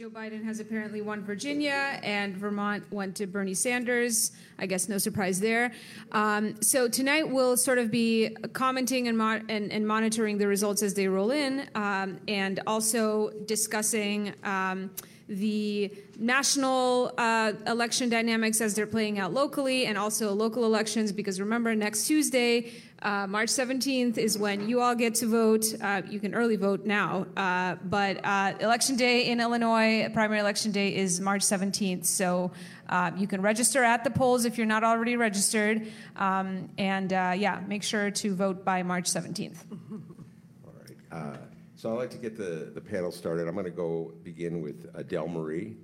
Joe Biden has apparently won Virginia, and Vermont went to Bernie Sanders. I guess no surprise there. Um, so tonight we'll sort of be commenting and, mo- and, and monitoring the results as they roll in, um, and also discussing. Um, the national uh, election dynamics as they're playing out locally and also local elections because remember next tuesday uh, march 17th is when you all get to vote. Uh, you can early vote now uh, but uh, election day in illinois primary election day is march 17th so uh, you can register at the polls if you're not already registered. Um, and yeah make sure to vote by march 17th all right so I'd like to get the, the panel started. I'm going to go begin with Adele Marie.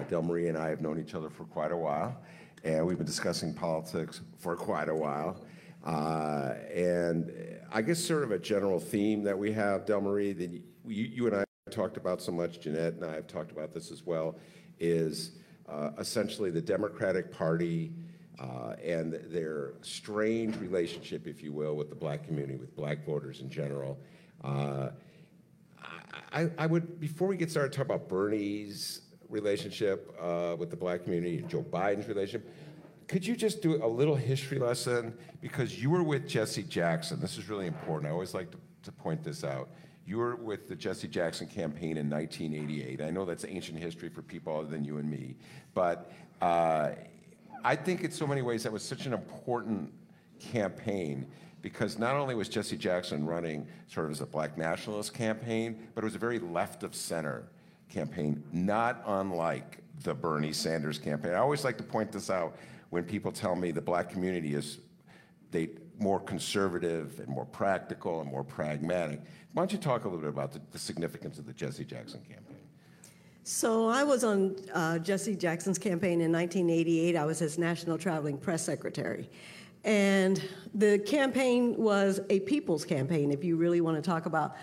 Adele Marie and I have known each other for quite a while, and we've been discussing politics for quite a while. Uh, and I guess sort of a general theme that we have, Delmarie, that you, and I talked about so much, Jeanette and I have talked about this as well, is uh, essentially the Democratic Party uh, and their strange relationship, if you will, with the black community, with black voters in general. I, I would, before we get started, talk about Bernie's relationship uh, with the black community, and Joe Biden's relationship. Could you just do a little history lesson? Because you were with Jesse Jackson. This is really important. I always like to, to point this out. You were with the Jesse Jackson campaign in 1988. I know that's ancient history for people other than you and me, but uh, I think in so many ways that was such an important campaign because not only was Jesse Jackson running sort of as a black nationalist campaign, but it was a very left of center campaign, not unlike the Bernie Sanders campaign. I always like to point this out when people tell me the black community is they more conservative and more practical and more pragmatic. Why don't you talk a little bit about the, the significance of the Jesse Jackson campaign? So I was on uh, Jesse Jackson's campaign in 1988. I was his national traveling press secretary. And the campaign was a people's campaign, if you really want to talk about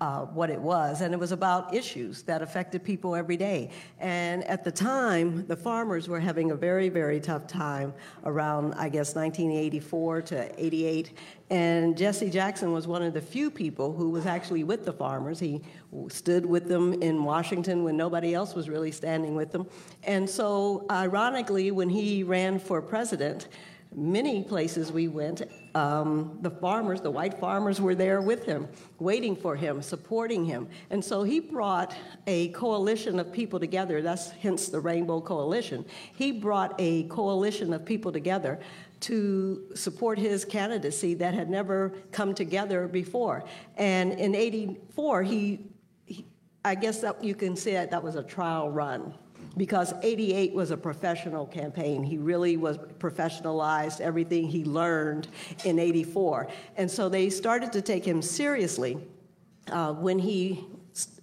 uh, what it was, and it was about issues that affected people every day. And at the time, the farmers were having a very, very tough time around, I guess, 1984 to 88. And Jesse Jackson was one of the few people who was actually with the farmers. He stood with them in Washington when nobody else was really standing with them. And so, ironically, when he ran for president, many places we went, um, the farmers, the white farmers, were there with him, waiting for him, supporting him. And so he brought a coalition of people together. That's hence the Rainbow Coalition. He brought a coalition of people together to support his candidacy that had never come together before. And in 84, he, he I guess that you can say that, that was a trial run because 88 was a professional campaign. He really was professionalized everything he learned in 84. And so they started to take him seriously uh, when he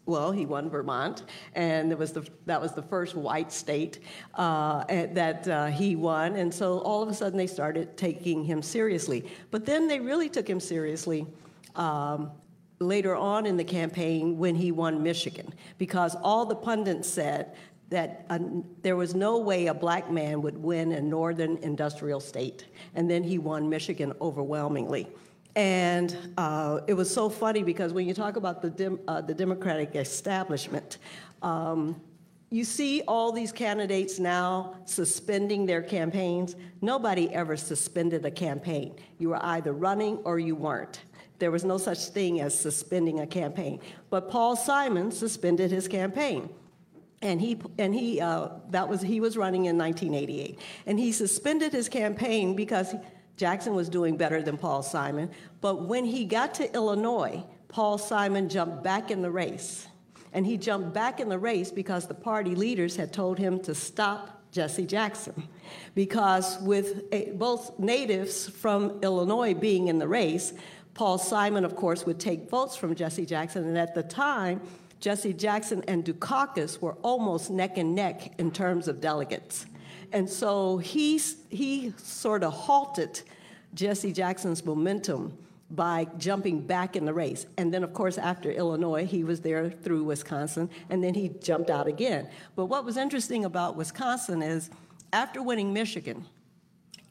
well, he won Vermont, and was the, that was the first white state uh, that uh, he won. And so all of a sudden they started taking him seriously. But then they really took him seriously um, later on in the campaign when he won Michigan, because all the pundits said that uh, there was no way a black man would win a northern industrial state. And then he won Michigan overwhelmingly. And uh, it was so funny because when you talk about the, dem- uh, the Democratic establishment, um, you see all these candidates now suspending their campaigns. Nobody ever suspended a campaign. You were either running or you weren't. There was no such thing as suspending a campaign. But Paul Simon suspended his campaign. And he and he uh, that was he was running in 1988, and he suspended his campaign because Jackson was doing better than Paul Simon. But when he got to Illinois, Paul Simon jumped back in the race, and he jumped back in the race because the party leaders had told him to stop Jesse Jackson, because with a, both natives from Illinois being in the race, Paul Simon, of course, would take votes from Jesse Jackson, and at the time Jesse Jackson and Dukakis were almost neck and neck in terms of delegates. And so he, he sort of halted Jesse Jackson's momentum by jumping back in the race. And then, of course, after Illinois, he was there through Wisconsin, and then he jumped out again. But what was interesting about Wisconsin is after winning Michigan,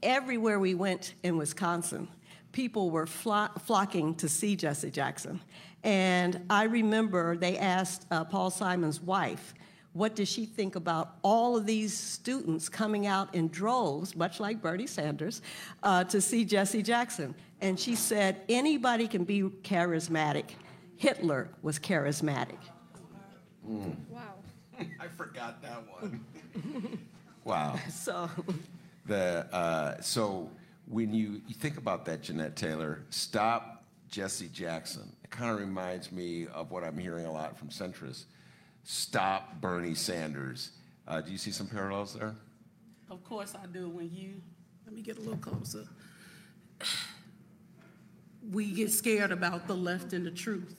everywhere we went in Wisconsin, people were flocking to see Jesse Jackson. And I remember they asked uh, Paul Simon's wife, what does she think about all of these students coming out in droves, much like Bernie Sanders, uh, to see Jesse Jackson? And she said, anybody can be charismatic. Hitler was charismatic. Mm. Wow. I forgot that one. wow. So, the, uh, so when you, you think about that, Jeanette Taylor, stop Jesse Jackson. It kind of reminds me of what I'm hearing a lot from centrists. Stop Bernie Sanders. Uh, do you see some parallels there? Of course I do. When you, let me get a little closer. We get scared about the left and the truth.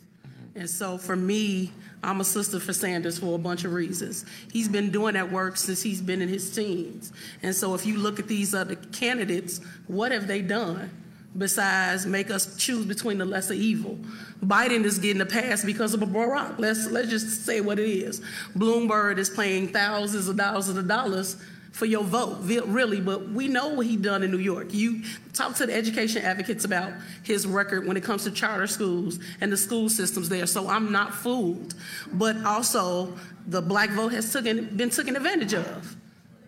And so for me, I'm a sister for Sanders for a bunch of reasons. He's been doing that work since he's been in his teens. And so if you look at these other candidates, what have they done? Besides make us choose between the lesser evil. Biden is getting a pass because of a Barack. Let's let's just say what it is. Bloomberg is paying thousands of thousands of dollars for your vote, really. But we know what he done in New York. You talk to the education advocates about his record when it comes to charter schools and the school systems there. So I'm not fooled. But also, the black vote has taken, been taken advantage of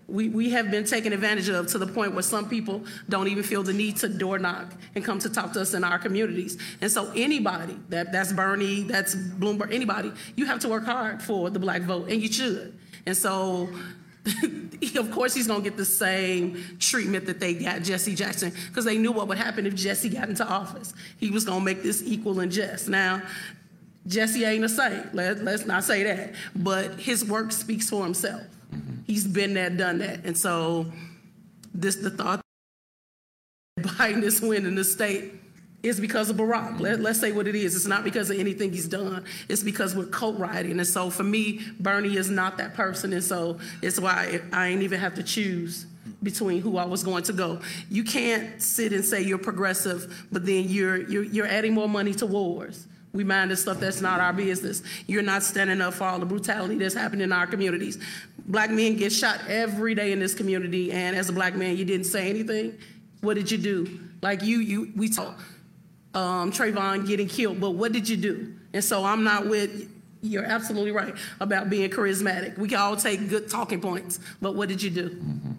we, we have been taken advantage of to the point where some people don't even feel the need to door knock and come to talk to us in our communities. And so anybody, that, that's Bernie, that's Bloomberg, anybody, you have to work hard for the black vote, and you should. And so of course he's going to get the same treatment that they got Jesse Jackson because they knew what would happen if Jesse got into office. He was going to make this equal and just. Now, Jesse ain't a saint. Let, let's not say that. But his work speaks for himself. He's been there, done that. And so this the thought that Biden is winning the state is because of Barack. Mm-hmm. Let, us say what it is. It's not because of anything he's done. It's because we're coat riding. And so for me, Bernie is not that person. And so it's why I ain't even have to choose between who I was going to go. You can't sit and say you're progressive, but then you're, you're, you're adding more money to wars. We mind the stuff that's not our business. You're not standing up for all the brutality that's happening in our communities. Black men get shot every day in this community, and as a black man, you didn't say anything. What did you do? Like you, you, we saw um, Trayvon getting killed, but what did you do? And so I'm not with. You're absolutely right about being charismatic. We can all take good talking points, but what did you do? Mm-hmm.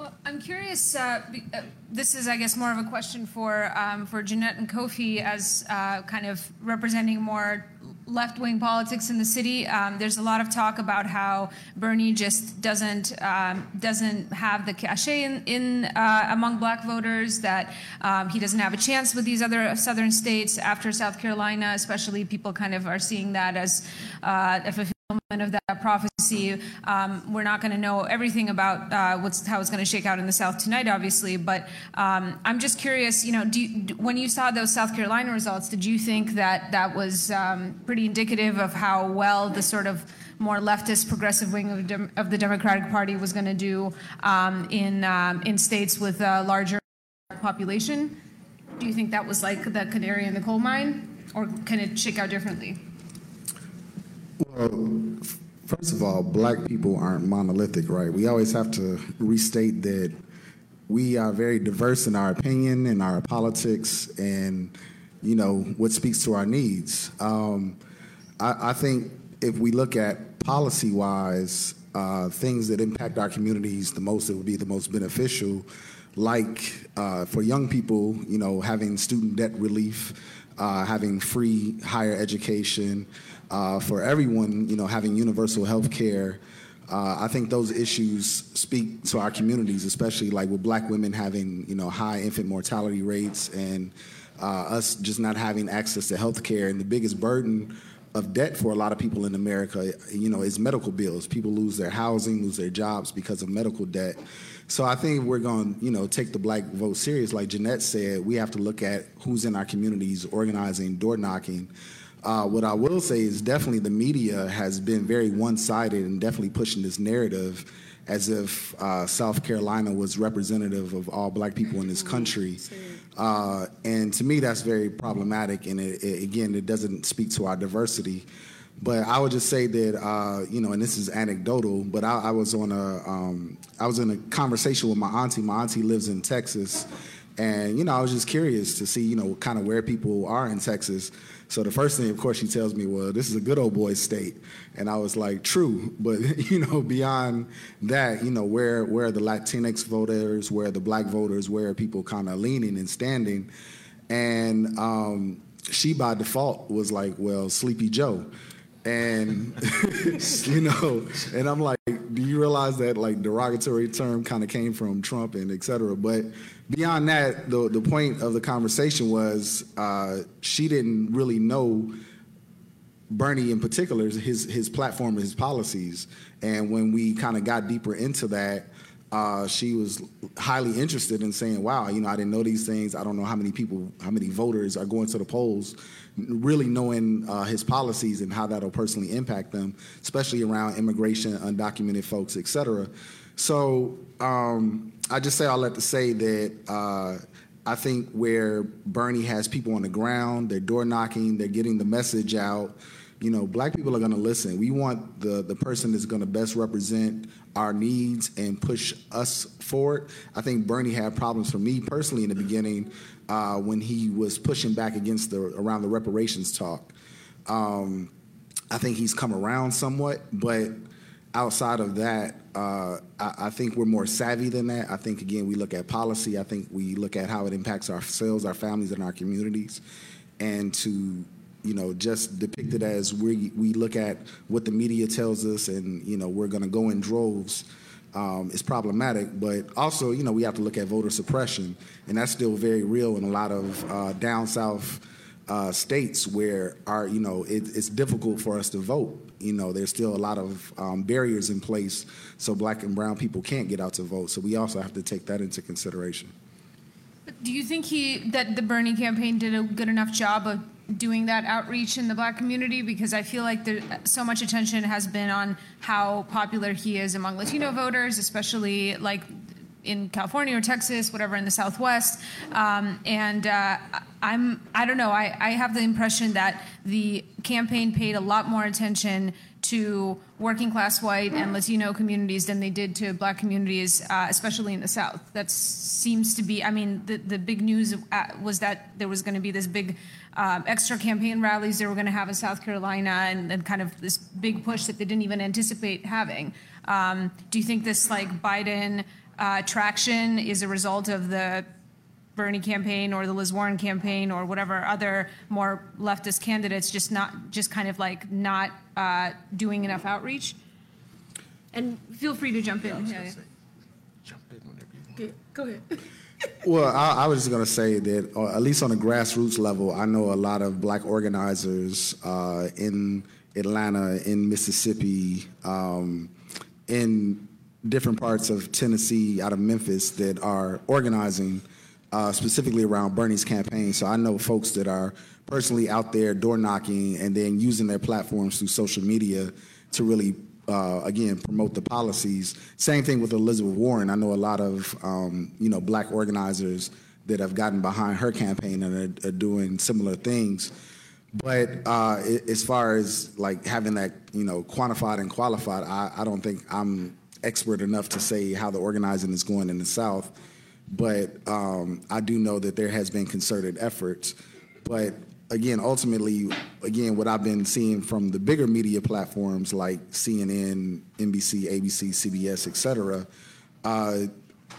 Well, I'm curious. Uh, uh, this is, I guess, more of a question for um, for Jeanette and Kofi as uh, kind of representing more left-wing politics in the city. Um, there's a lot of talk about how Bernie just doesn't um, doesn't have the cachet in, in uh, among Black voters. That um, he doesn't have a chance with these other southern states after South Carolina, especially. People kind of are seeing that as uh, of that prophecy. Um, we're not going to know everything about uh, what's how it's going to shake out in the South tonight, obviously. But um, I'm just curious. You know, you, when you saw those South Carolina results, did you think that that was um, pretty indicative of how well the sort of more leftist, progressive wing of, de- of the Democratic Party was going to do um, in um, in states with a larger population? Do you think that was like the canary in the coal mine, or can it shake out differently? Well, first of all, black people aren't monolithic, right? We always have to restate that we are very diverse in our opinion and our politics and, you know, what speaks to our needs. Um, I, I, think if we look at policy wise, uh, things that impact our communities the most, it would be the most beneficial, like uh, for young people, you know, having student debt relief, uh, having free higher education, uh, for everyone, you know, having universal health care. Uh, I think those issues speak to our communities, especially like with black women having, you know, high infant mortality rates and uh, us just not having access to health care. And the biggest burden of debt for a lot of people in America, you know, is medical bills. People lose their housing, lose their jobs because of medical debt. So I think we're going to, you know, take the black vote serious. Like Jeanette said, we have to look at who's in our communities organizing, door knocking. Uh, what I will say is definitely the media has been very one-sided and definitely pushing this narrative as if uh, South Carolina was representative of all black people in this country. Uh, and to me, that's very problematic. And it, it, again, it doesn't speak to our diversity. But I would just say that uh, you know, and this is anecdotal, but I, I was on a um, I was in a conversation with my auntie. My auntie lives in Texas, and you know, I was just curious to see you know kind of where people are in Texas. So the first thing, of course, she tells me, well, this is a good old boy state. And I was like, true. But, you know, beyond that, you know, where, where are the Latinx voters, where are the black voters, where are people kind of leaning and standing? And um, she, by default, was like, well, Sleepy Joe. And, you know, and I'm like, do you realize that like derogatory term kind of came from Trump and et cetera? But beyond that, the, the point of the conversation was uh, she didn't really know Bernie in particular, his, his platform his policies. And when we kind of got deeper into that, uh, she was highly interested in saying, wow, you know, I didn't know these things. I don't know how many people, how many voters are going to the polls really knowing uh, his policies and how that'll personally impact them, especially around immigration, undocumented folks, et cetera. So um, I just say all that to say that uh, I think where Bernie has people on the ground, they're door knocking, they're getting the message out. You know, black people are going to listen. We want the the person that's going to best represent our needs and push us forward. I think Bernie had problems for me personally in the beginning uh, when he was pushing back against the around the reparations talk. Um, I think he's come around somewhat, but outside of that, uh, I, I, think we're more savvy than that. I think again we look at policy. I think we look at how it impacts ourselves, our families, and our communities, and to you know just depict it as we we look at what the media tells us, and you know we're going to go in droves um, is problematic. But also, you know, we have to look at voter suppression, and that's still very real in a lot of uh, down south uh, states where our, you know, it, it's difficult for us to vote. You know, there's still a lot of um, barriers in place, so black and brown people can't get out to vote. So we also have to take that into consideration. Do you think he that the Bernie campaign did a good enough job of doing that outreach in the black community? Because I feel like there, so much attention has been on how popular he is among Latino voters, especially like in California or Texas, whatever in the Southwest. Um, and uh, I'm, I don't know, I, I have the impression that the campaign paid a lot more attention to working class white and Latino communities than they did to black communities, uh, especially in the South. That seems to be, I mean, the, the big news uh, was that there was going to be this big uh, extra campaign rallies they were going to have in South Carolina and, and, kind of this big push that they didn't even anticipate having. Um, do you think this like Biden traction is a result of the Bernie campaign or the Liz Warren campaign or whatever other more leftist candidates just not just kind of like not uh, doing enough outreach? And feel free to jump in. Yeah, Jump in whenever you want. Go ahead. well, I, I, was just going to say that, uh, at least on a grassroots level, I know a lot of black organizers uh, in Atlanta, in Mississippi, um, in different parts of Tennessee, out of Memphis, that are organizing uh, specifically around Bernie's campaign. So I know folks that are personally out there door knocking and then using their platforms through social media to really, uh, again, promote the policies. Same thing with Elizabeth Warren. I know a lot of um, you know black organizers that have gotten behind her campaign and are, are doing similar things. But uh, as far as like having that you know quantified and qualified, I, I don't think I'm expert enough to say how the organizing is going in the South but um, I do know that there has been concerted efforts. But again, ultimately, again, what I've been seeing from the bigger media platforms like CNN, NBC, ABC, CBS, et cetera, uh,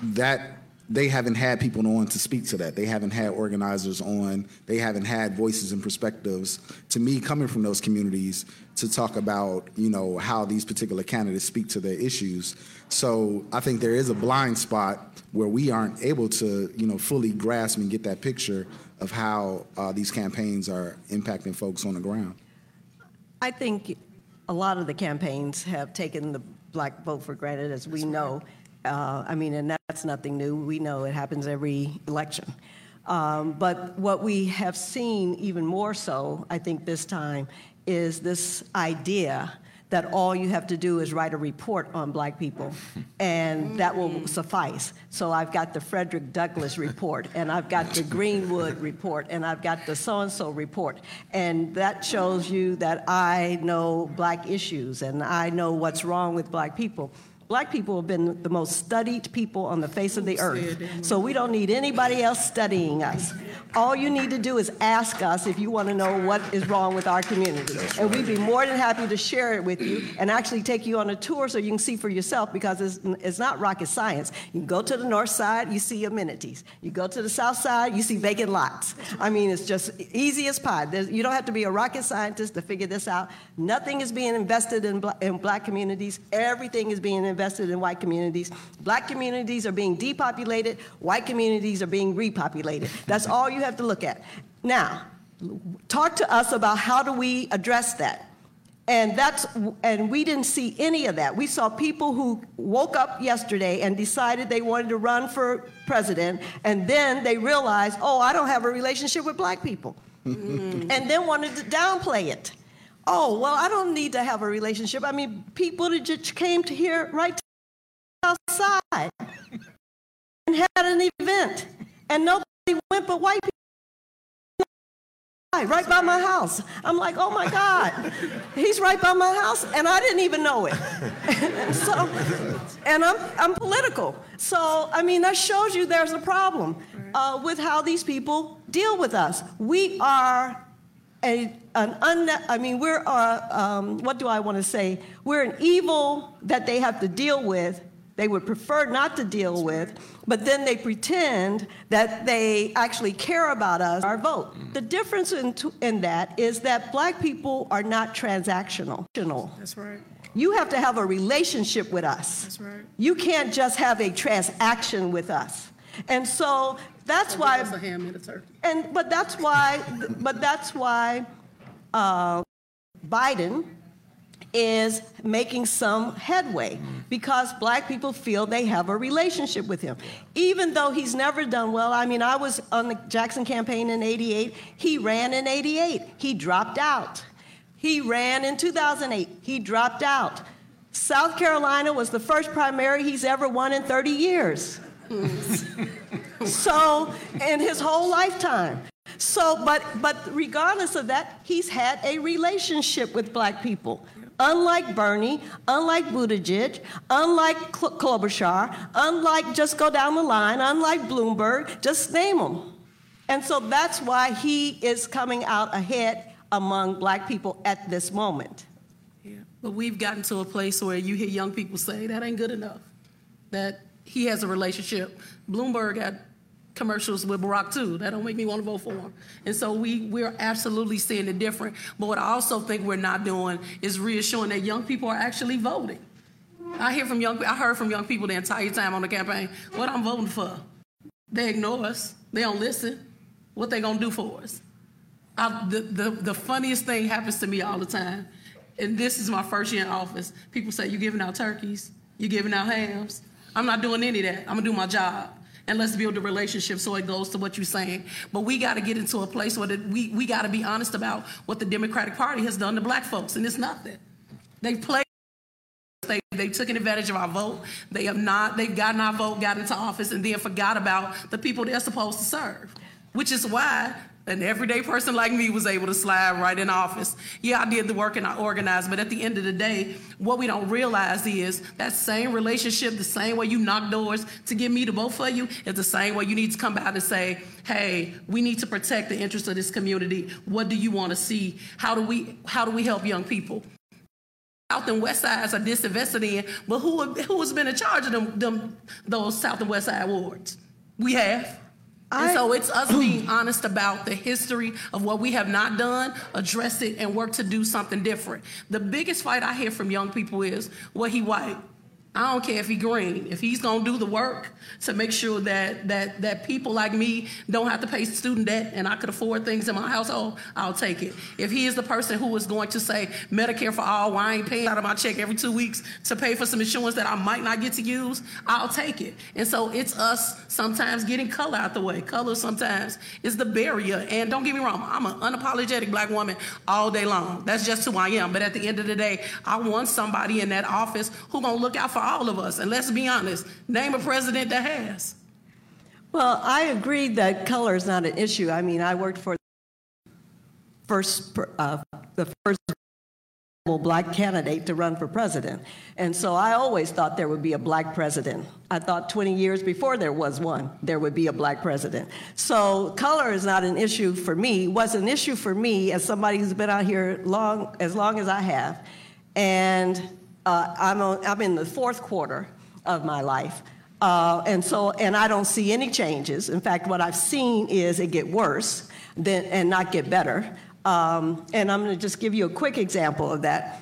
that they haven't had people on to speak to that. They haven't had organizers on. They haven't had voices and perspectives. To me, coming from those communities, to talk about you know how these particular candidates speak to their issues. So I think there is a blind spot where we aren't able to you know fully grasp and get that picture of how uh, these campaigns are impacting folks on the ground. I think a lot of the campaigns have taken the black vote for granted, as we know. Uh, I mean, and that's nothing new. We know it happens every election. Um, but what we have seen even more so, I think this time, is this idea that all you have to do is write a report on black people and that will suffice. So I've got the Frederick Douglass report and I've got the Greenwood report and I've got the so-and-so report. And that shows you that I know black issues and I know what's wrong with black people. Black people have been the most studied people on the face of the earth. So we don't need anybody else studying us. All you need to do is ask us if you want to know what is wrong with our community. And we'd be more than happy to share it with you and actually take you on a tour so you can see for yourself because it's, it's not rocket science. You go to the north side, you see amenities. You go to the south side, you see vacant lots. I mean, it's just easy as pie. There's, you don't have to be a rocket scientist to figure this out. Nothing is being invested in, bla- in black communities. Everything is being invested invested in white communities. Black communities are being depopulated, white communities are being repopulated. That's all you have to look at. Now, talk to us about how do we address that? And that's and we didn't see any of that. We saw people who woke up yesterday and decided they wanted to run for president, and then they realized, oh, I don't have a relationship with black people. Mm. and then wanted to downplay it. Oh, well, I don't need to have a relationship. I mean, people that just came to here right outside and had an event, and nobody went but white people. Right by my house. I'm like, oh my God, he's right by my house, and I didn't even know it. so, and I'm, I'm political. So, I mean, that shows you there's a problem uh, with how these people deal with us. We are a, an un, I mean, we're, uh, um, what do I want to say? We're an evil that they have to deal with. They would prefer not to deal with, but then they pretend that they actually care about us, our vote. Mm. The difference in, in that is that black people are not transactional. That's right. You have to have a relationship with us. That's right. You can't just have a transaction with us. And so that's why. a ham and a turkey. And but that's why. but that's why uh, Biden is making some headway because black people feel they have a relationship with him. Even though he's never done well, I mean, I was on the Jackson campaign in 88. He ran in 88. He dropped out. He ran in 2008. He dropped out. South Carolina was the first primary he's ever won in 30 years. so, in his whole lifetime. So, but, but regardless of that, he's had a relationship with black people. Unlike Bernie, unlike Buttigieg, unlike Klobuchar, unlike just go down the line, unlike Bloomberg, just name them. And so that's why he is coming out ahead among black people at this moment. Yeah. But we've gotten to a place where you hear young people say that ain't good enough. That he has a relationship. Bloomberg had commercials with Barack too. That don't make me want to vote for him. And so we we're absolutely seeing it different. But what I also think we're not doing is reassuring that young people are actually voting. I hear from young I heard from young people the entire time on the campaign what I'm voting for. They ignore us. They don't listen. What they gonna do for us? I, the, the, the funniest thing happens to me all the time. And this is my first year in office. People say, You're giving out turkeys? you're giving out hams? I'm not doing any of that. I'm gonna do my job. And let's build a relationship so it goes to what you're saying. But we got to get into a place where the, we, we got to be honest about what the Democratic Party has done to black folks, and it's nothing. They've played. They, they've taken advantage of our vote. They have not, they've gotten our vote, got into office, and then forgot about the people they're supposed to serve. Which is why an everyday person like me was able to slide right in office. Yeah, I did the work and I organized, but at the end of the day, what we don't realize is that same relationship, the same way you knock doors to get me to vote for you, is the same way you need to come out and say, hey, we need to protect the interests of this community. What do you want to see? How do we how do we help young people? South and West Sides are disinvested in, but who, who has been in charge of them, them those South and West Side wards? We have. I- and so it's us being honest about the history of what we have not done, address it, and work to do something different. The biggest fight I hear from young people is, well, he white. I don't care if he green. If he's gonna do the work to make sure that that that people like me don't have to pay student debt and I could afford things in my household, I'll take it. If he is the person who is going to say Medicare for all, why I ain't paying out of my check every two weeks to pay for some insurance that I might not get to use, I'll take it. And so it's us sometimes getting color out the way. Color sometimes is the barrier. And don't get me wrong, I'm an unapologetic black woman all day long. That's just who I am. But at the end of the day, I want somebody in that office who gonna look out for all of us. And let's be honest, name a president that has. Well, I agree that color is not an issue. I mean, I worked for first, uh, the first black candidate to run for president. And so I always thought there would be a black president. I thought 20 years before there was one, there would be a black president. So color is not an issue for me. Was an issue for me as somebody who's been out here long, as long as I have. And uh, I'm, on, I'm in the fourth quarter of my life. Uh, and so, and I don't see any changes. In fact, what I've seen is it get worse than, and not get better. Um, and I'm going to just give you a quick example of that.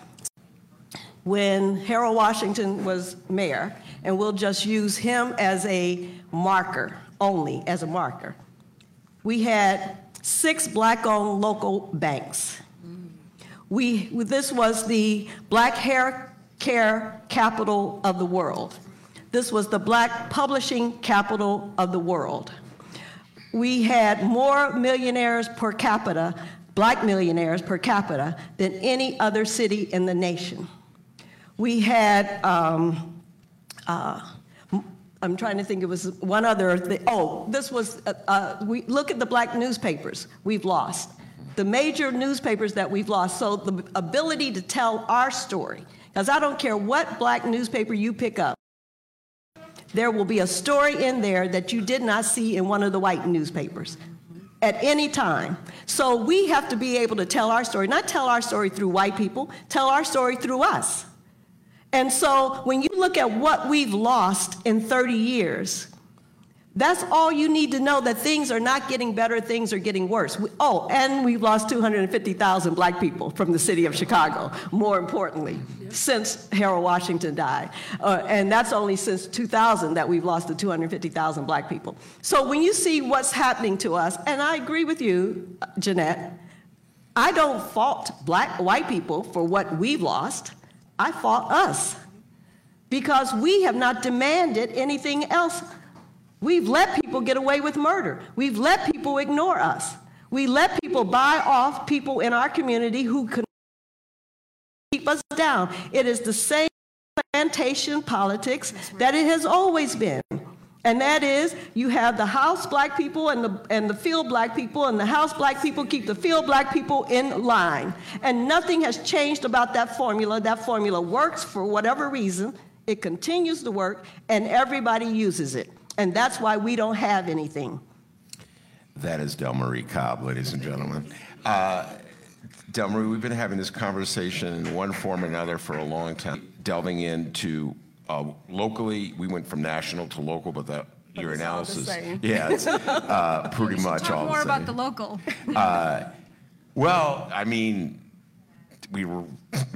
When Harold Washington was mayor, and we'll just use him as a marker, only as a marker, we had six black owned local banks. We, this was the black hair care capital of the world. This was the black publishing capital of the world. We had more millionaires per capita black millionaires per capita than any other city in the nation. We had, um, uh, I'm trying to think, it was one other. Oh, this was, uh, uh, we look at the black newspapers we've lost. The major newspapers that we've lost. So the ability to tell our story, because I don't care what black newspaper you pick up, there will be a story in there that you did not see in one of the white newspapers at any time. So we have to be able to tell our story, not tell our story through white people, tell our story through us. And so when you look at what we've lost in 30 years, that's all you need to know that things are not getting better, things are getting worse. We, oh, and we've lost 250,000 black people from the city of Chicago, more importantly, since Harold Washington died. Uh, and that's only since 2000 that we've lost the 250,000 black people. So when you see what's happening to us, and I agree with you, Jeanette, I don't fault black white people for what we've lost. I fault us because we have not demanded anything else We've let people get away with murder. We've let people ignore us. We let people buy off people in our community who can keep us down. It is the same plantation politics that it has always been. And that is, you have the house black people and the, and the field black people, and the house black people keep the field black people in line. And nothing has changed about that formula. That formula works for whatever reason, it continues to work, and everybody uses it and that's why we don't have anything. That is Delmarie Cobb, ladies and gentlemen. Uh, Delmarie, we've been having this conversation in one form or another for a long time, delving into uh, locally. We went from national to local, but the, but your analysis, yeah, it's uh, pretty much talk all more the same. about the local. Uh, well, I mean, we were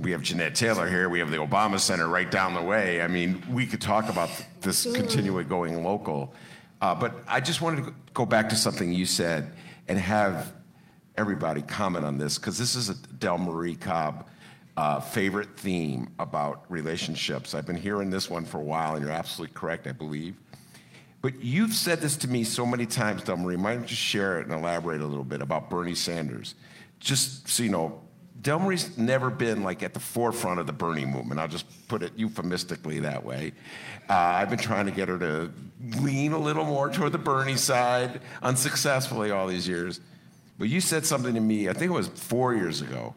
we have Jeanette Taylor here. We have the Obama Center right down the way. I mean, we could talk about this continually going local. Uh, but I just wanted to go back to something you said and have everybody comment on this because this is a Delmarie Cobb uh, favorite theme about relationships. I've been hearing this one for a while, and you're absolutely correct, I believe. But you've said this to me so many times, Delmarie. Might you just share it and elaborate a little bit about Bernie Sanders? Just so you know, Delmarie's never been like at the forefront of the Bernie movement. I'll just put it euphemistically that way. Uh, I've been trying to get her to lean a little more toward the Bernie side, unsuccessfully all these years. But you said something to me, I think it was four years ago,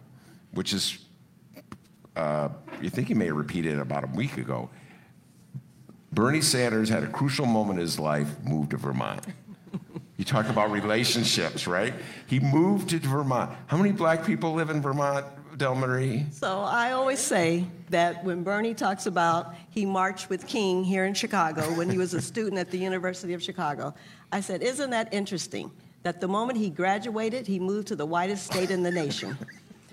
which is, uh, you think you may have repeated it about a week ago. Bernie Sanders had a crucial moment in his life, moved to Vermont. You talk about relationships, right? He moved to Vermont. How many black people live in Vermont? Delmarie? So I always say that when Bernie talks about he marched with King here in Chicago when he was a student at the University of Chicago, I said, Isn't that interesting that the moment he graduated, he moved to the whitest state in the nation?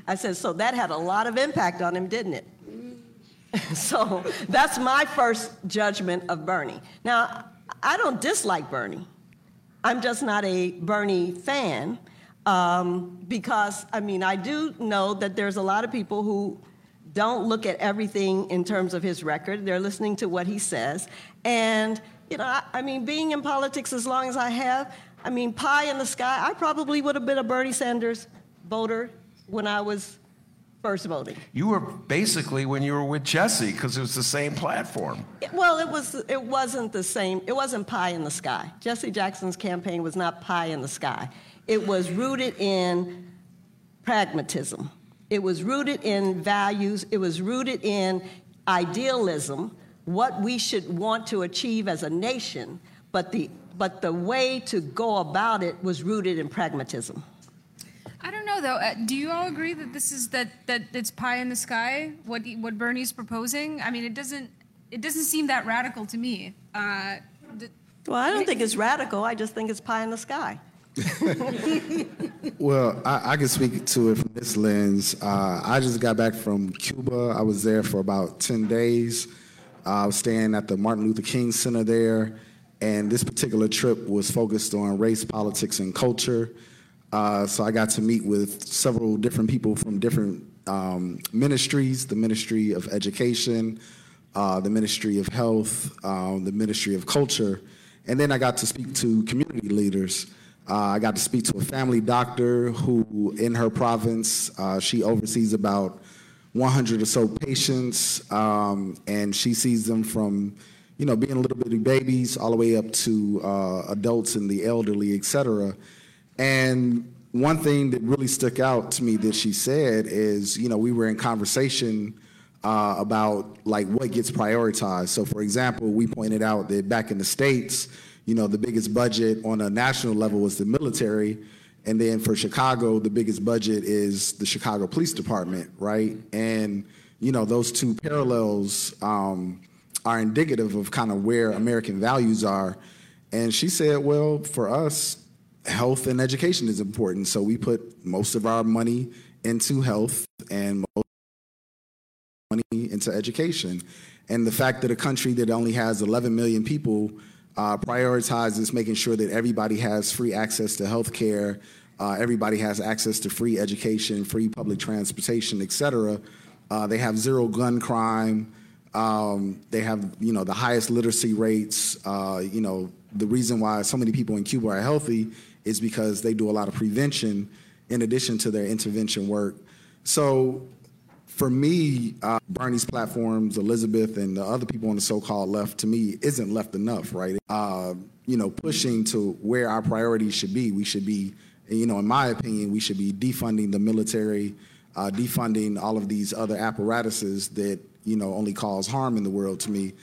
I said, So that had a lot of impact on him, didn't it? so that's my first judgment of Bernie. Now, I don't dislike Bernie. I'm just not a Bernie fan um, because, I mean, I do know that there's a lot of people who don't look at everything in terms of his record. They're listening to what he says. And, you know, I, I mean, being in politics as long as I have, I mean, pie in the sky, I probably would have been a Bernie Sanders voter when I was first voting. You were basically when you were with Jesse because it was the same platform. Well, it was. It wasn't the same. It wasn't pie in the sky. Jesse Jackson's campaign was not pie in the sky. It was rooted in pragmatism. It was rooted in values. It was rooted in idealism, what we should want to achieve as a nation. But the but the way to go about it was rooted in pragmatism. I don't though. Uh, do you all agree that this is that that it's pie in the sky? What he, what Bernie's proposing? I mean, it doesn't it doesn't seem that radical to me. Uh, th- Well, I don't think it's radical. I just think it's pie in the sky. Well, I, I can speak to it from this lens. Uh, I just got back from Cuba. I was there for about 10 days. Uh, I was staying at the Martin Luther King Center there, and this particular trip was focused on race, politics, and culture. Uh, so I got to meet with several different people from different um, ministries the Ministry of Education, uh, the Ministry of Health, um, the Ministry of Culture, and then I got to speak to community leaders. Uh, I got to speak to a family doctor who, in her province, uh, she oversees about 100 or so patients, um, and she sees them from, you know, being little bitty babies all the way up to uh, adults and the elderly, et cetera. And one thing that really stuck out to me that she said is, you know, we were in conversation uh, about like what gets prioritized. So, for example, we pointed out that back in the states, you know, the biggest budget on a national level was the military, and then for Chicago, the biggest budget is the Chicago Police Department, right? And you know, those two parallels um, are indicative of kind of where American values are. And she said, well, for us, health and education is important. So we put most of our money into health and most money into education. And the fact that a country that only has 11 million people uh, prioritizes making sure that everybody has free access to health care, uh, everybody has access to free education, free public transportation, et cetera. Uh, they have zero gun crime. Um, they have, you know, the highest literacy rates. Uh, you know, the reason why so many people in Cuba are healthy is because they do a lot of prevention in addition to their intervention work. So for me, uh, Bernie's platforms, Elizabeth, and the other people on the so-called left, to me, isn't left enough, right? Uh, you know, pushing to where our priorities should be. We should be, you know, in my opinion, we should be defunding the military, uh, defunding all of these other apparatuses that you know only cause harm in the world. To me,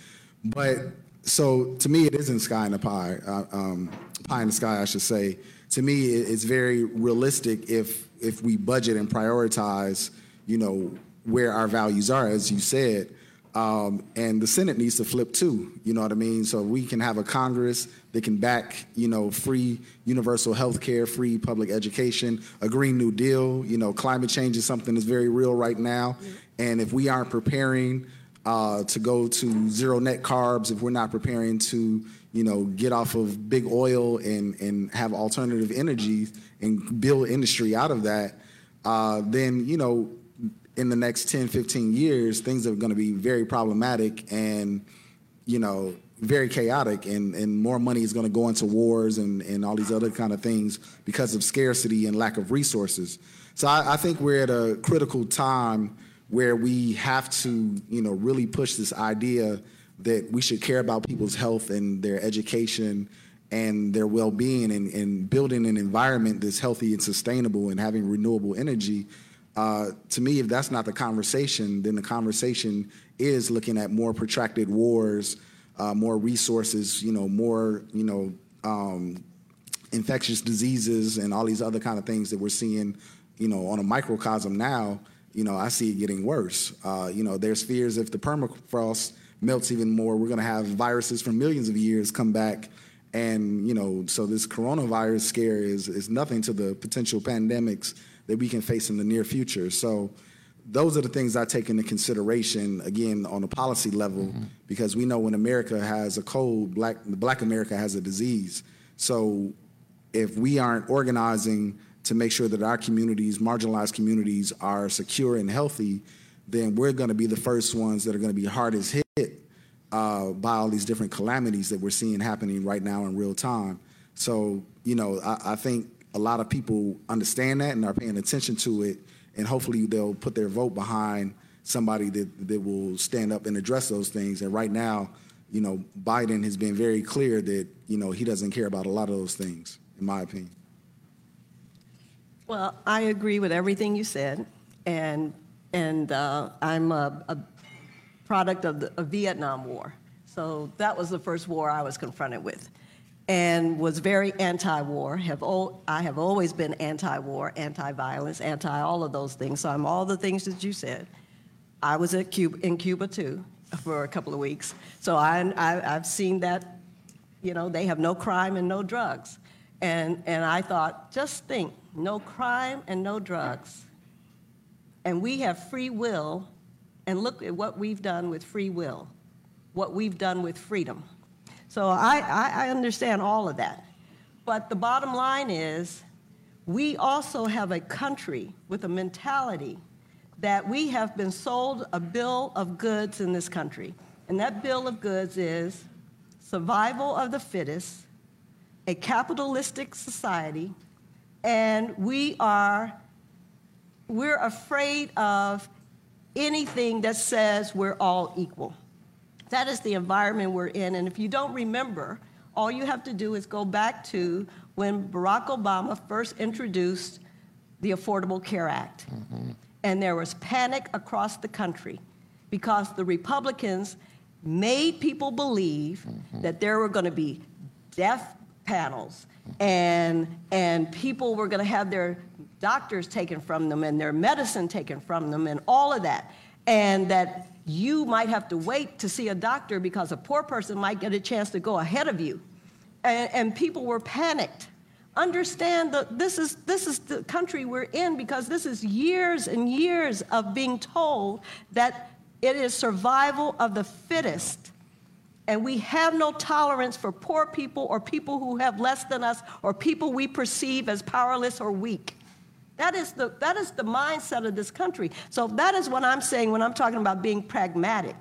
but so to me, it isn't sky in the pie, uh, um, pie in the sky, I should say. To me, it's very realistic if if we budget and prioritize, you know, where our values are, as you said. Um, and the Senate needs to flip too. You know what I mean? So we can have a Congress that can back, you know, free universal health care, free public education, a Green New Deal. You know, climate change is something that's very real right now. And if we aren't preparing uh, to go to zero net carbs, if we're not preparing to, you know, get off of big oil and, and have alternative energies and build industry out of that, uh, then, you know, in the next 10, 15 years, things are going to be very problematic and, you know, very chaotic and, and more money is going to go into wars and, and all these other kind of things because of scarcity and lack of resources. So I, I think we're at a critical time where we have to, you know, really push this idea that we should care about people's health and their education and their well-being and, and building an environment that's healthy and sustainable and having renewable energy uh, to me, if that's not the conversation, then the conversation is looking at more protracted wars, uh, more resources, you know, more, you know, um, infectious diseases and all these other kind of things that we're seeing, you know, on a microcosm now you know, I see it getting worse. Uh, you know, there's fears if the permafrost melts even more, we're going to have viruses from millions of years come back. And, you know, so this coronavirus scare is, is nothing to the potential pandemics that we can face in the near future. So those are the things I take into consideration, again, on a policy level, mm-hmm. because we know when America has a cold, black, black America has a disease. So if we aren't organizing to make sure that our communities, marginalized communities, are secure and healthy, then we're going to be the first ones that are going to be hardest hit uh, by all these different calamities that we're seeing happening right now in real time. So, you know, I, I think a lot of people understand that and are paying attention to it, and hopefully they'll put their vote behind somebody that, that will stand up and address those things. And right now, you know, Biden has been very clear that, you know, he doesn't care about a lot of those things, in my opinion. Well, I agree with everything you said, and and uh, I'm a, a, product of the Vietnam War. So that was the first war I was confronted with, and was very anti-war. Have I have always been anti-war, anti-violence, anti all of those things. So I'm all the things that you said. I was at Cuba in Cuba too for a couple of weeks, so I, I I've seen that. You know, they have no crime and no drugs. And, and I thought, just think no crime and no drugs. And we have free will, and look at what we've done with free will, what we've done with freedom. So I, I, understand all of that. But the bottom line is, we also have a country with a mentality that we have been sold a bill of goods in this country. And that bill of goods is survival of the fittest, a capitalistic society, and we are we're afraid of anything that says we're all equal. That is the environment we're in, and if you don't remember, all you have to do is go back to when Barack Obama first introduced the Affordable Care Act. Mm-hmm. And there was panic across the country because the Republicans made people believe mm-hmm. that there were going to be death panels and and people were going to have their doctors taken from them and their medicine taken from them and all of that. And that you might have to wait to see a doctor because a poor person might get a chance to go ahead of you. And, and people were panicked. Understand that this is this is the country we're in because this is years and years of being told that it is survival of the fittest and we have no tolerance for poor people or people who have less than us or people we perceive as powerless or weak. That is the, that is the mindset of this country. So that is what I'm saying when I'm talking about being pragmatic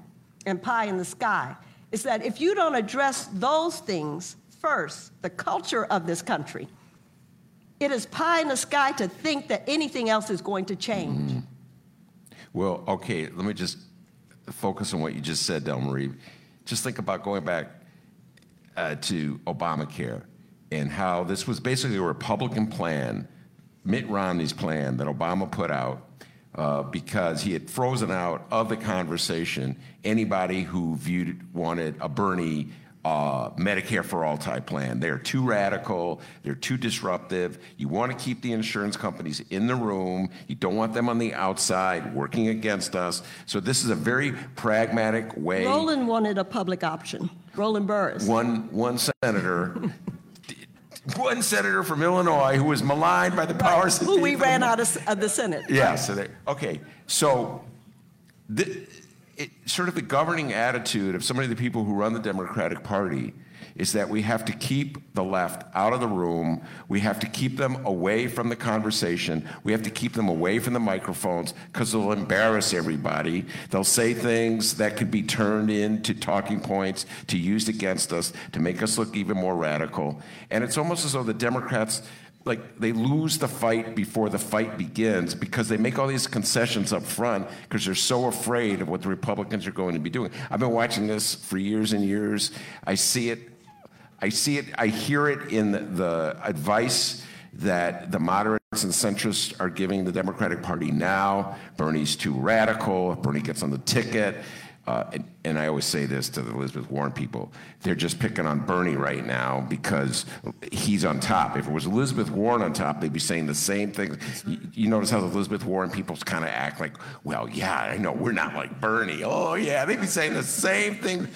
and pie in the sky. Is that if you don't address those things first, the culture of this country, it is pie in the sky to think that anything else is going to change. Mm-hmm. Well, okay, let me just focus on what you just said, Delmarie. Just think about going back uh, to Obamacare and how this was basically a Republican plan, Mitt Romney's plan that Obama put out uh, because he had frozen out of the conversation anybody who viewed wanted a Bernie uh, Medicare for all type plan. They're too radical, they're too disruptive. You want to keep the insurance companies in the room, you don't want them on the outside working against us. So, this is a very pragmatic way. Roland wanted a public option. Roland Burris. One, one senator. one senator from Illinois who was maligned by the powers Who we ran out of, of the Senate. Yeah, so they, okay. So, the, it, sort of the governing attitude of so many of the people who run the Democratic Party is that we have to keep the left out of the room. We have to keep them away from the conversation. We have to keep them away from the microphones because they'll embarrass everybody. They'll say things that could be turned into talking points to use against us to make us look even more radical. And it's almost as though the Democrats like they lose the fight before the fight begins because they make all these concessions up front because they're so afraid of what the Republicans are going to be doing. I've been watching this for years and years. I see it, I see it, I hear it in the, the advice that the moderates and centrists are giving the Democratic Party now. Bernie's too radical. If Bernie gets on the ticket. Uh, and, and I always say this to the Elizabeth Warren people, they're just picking on Bernie right now because he's on top. If it was Elizabeth Warren on top, they'd be saying the same thing. You, you notice how the Elizabeth Warren people kind of act like, well, yeah, I know, we're not like Bernie. Oh, yeah, they'd be saying the same thing.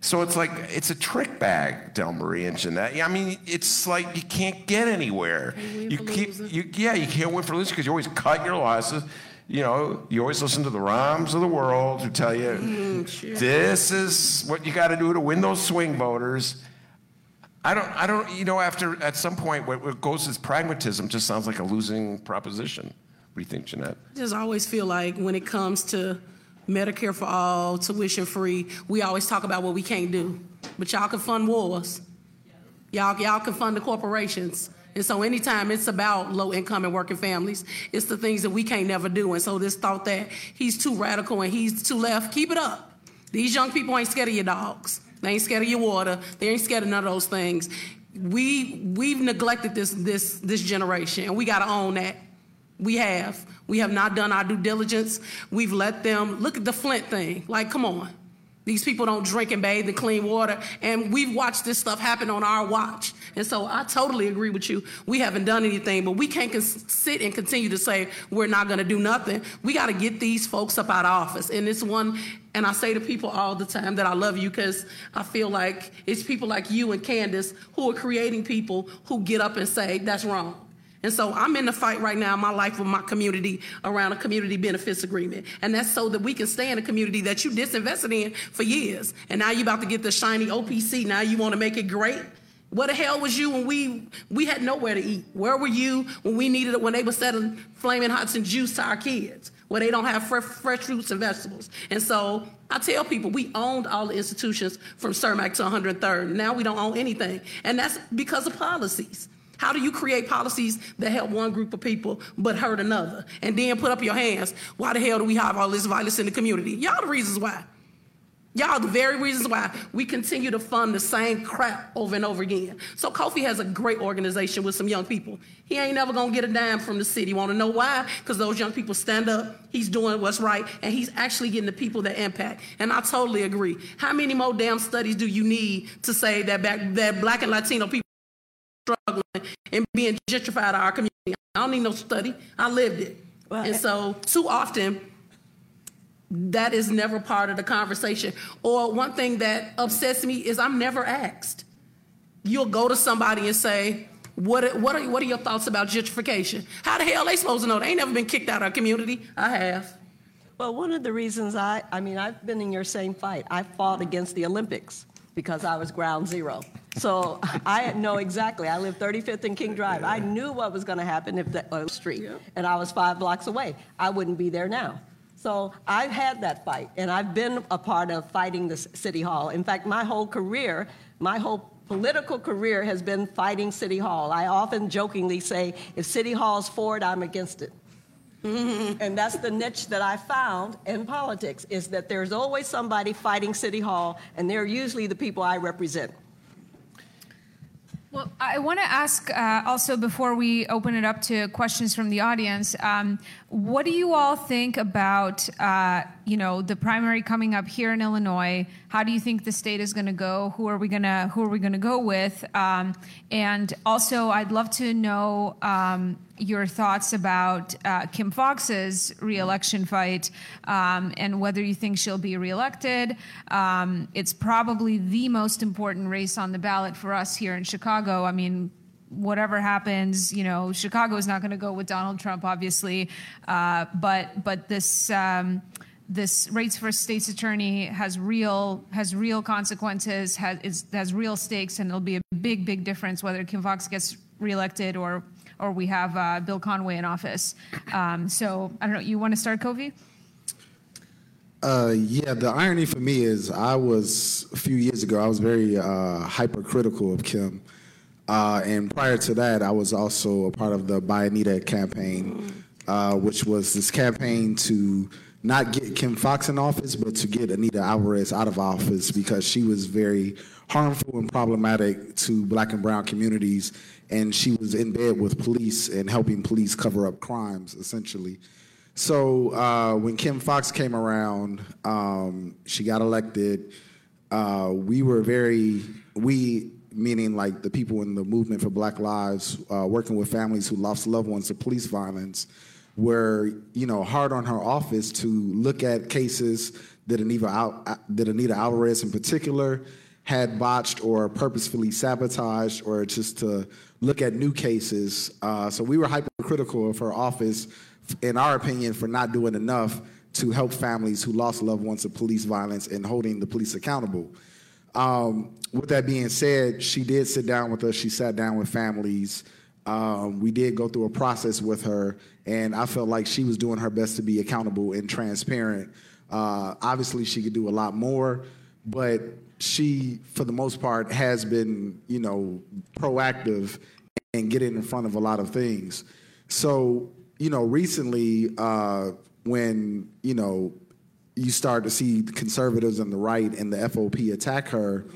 So it's like it's a trick bag, Delmarie and Jeanette. I mean, it's like you can't get anywhere. You keep, you, yeah, you can't win for losing because you always cut your losses you know, you always listen to the Rahms of the world who tell you mm, this is what you got to do to win those swing voters. I don't, I don't, you know, after at some point, what, what goes as pragmatism just sounds like a losing proposition. What do you think, Jeanette? I just always feel like when it comes to Medicare for all, tuition free, we always talk about what we can't do. But y'all can fund wars. Y'all, y'all can fund the corporations. And so anytime it's about low income and working families, it's the things that we can't never do. And so this thought that he's too radical and he's too left, keep it up. These young people ain't scared of your dogs. They ain't scared of your water. They ain't scared of none of those things. We we've neglected this this this generation, and we got to own that. We have. We have not done our due diligence. We've let them look at the Flint thing. Like, come on. These people don't drink and bathe in clean water. And we've watched this stuff happen on our watch. And so I totally agree with you. We haven't done anything, but we can't sit and continue to say we're not going to do nothing. We got to get these folks up out of office. And it's one, and I say to people all the time that I love you because I feel like it's people like you and Candace who are creating people who get up and say, that's wrong. And so I'm in the fight right now in my life with my community around a community benefits agreement. And that's so that we can stay in a community that you disinvested in for years. And now you're about to get the shiny OPC. Now you want to make it great. What the hell was you when we we had nowhere to eat? Where were you when we needed it when they were selling flaming hots and juice to our kids? Where they don't have fresh, fresh fruits and vegetables. And so I tell people we owned all the institutions from Cermak to 103rd. Now we don't own anything. And that's because of policies. How do you create policies that help one group of people but hurt another? And then put up your hands. Why the hell do we have all this violence in the community? Y'all the reasons why. Y'all the very reasons why we continue to fund the same crap over and over again. So Kofi has a great organization with some young people. He ain't never gonna get a dime from the city. Want to know why? Because those young people stand up. He's doing what's right, and he's actually getting the people that impact. And I totally agree. How many more damn studies do you need to say that back, that Black and Latino people? Struggling and being gentrified of our community. I don't need no study. I lived it. Well, and eh, so too often that is never part of the conversation. Or one thing that upsets me is I'm never asked. You'll go to somebody and say, what, what, are, what are your thoughts about gentrification? How the hell are they supposed to know? They ain't never been kicked out of our community. I have. Well, one of the reasons I, I mean, I've been in your same fight. I fought against the Olympics because I was ground zero. So I know exactly. I live 35th and King Drive. I knew what was going to happen if the uh, street, yeah. and I was five blocks away. I wouldn't be there now. So I've had that fight, and I've been a part of fighting the city hall. In fact, my whole career, my whole political career has been fighting city hall. I often jokingly say, if city hall's for it, I'm against it. And that's the niche that I found in politics is that there's always somebody fighting City Hall, and they're usually the people I represent. Well, I want to ask uh, also before we open it up to questions from the audience, um, what do you all think about uh, you know the primary coming up here in Illinois? How do you think the state is going to go? Who are we gonna Who are we going to go with? Um, and also, I'd love to know um, your thoughts about uh, Kim Foxx's reelection fight um, and whether you think she'll be reelected. Um, it's probably the most important race on the ballot for us here in Chicago. I mean, whatever happens, you know, Chicago is not going to go with Donald Trump, obviously, uh, but but this. Um, this race for state's attorney has real has real consequences has is, has real stakes and it'll be a big big difference whether Kim Foxx gets reelected or or we have uh, Bill Conway in office. Um, so I don't know. You want to start, Kofi? Uh, yeah, the irony for me is I was a few years ago. I was very uh, hypercritical of Kim, uh, and prior to that, I was also a part of the Buy campaign, uh, which was this campaign to not get Kim Foxx in office, but to get Anita Alvarez out of office because she was very harmful and problematic to Black and Brown communities and she was in bed with police and helping police cover up crimes, essentially. So uh, when Kim Foxx came around, um, she got elected. Uh, we were very we meaning like the people in the movement for Black Lives, uh, working with families who lost loved ones to police violence, were you know hard on her office to look at cases that Anita Al- that Anita Alvarez in particular had botched or purposefully sabotaged, or just to look at new cases. Uh, so we were hypercritical of her office, in our opinion, for not doing enough to help families who lost loved ones to police violence and holding the police accountable. Um, with that being said, she did sit down with us. She sat down with families. Um, we did go through a process with her, and I felt like she was doing her best to be accountable and transparent. Uh, obviously, she could do a lot more, but she, for the most part, has been, you know, proactive and getting in front of a lot of things. So, you know, recently, uh, when you know you start to see conservatives on the right and the FOP attack her,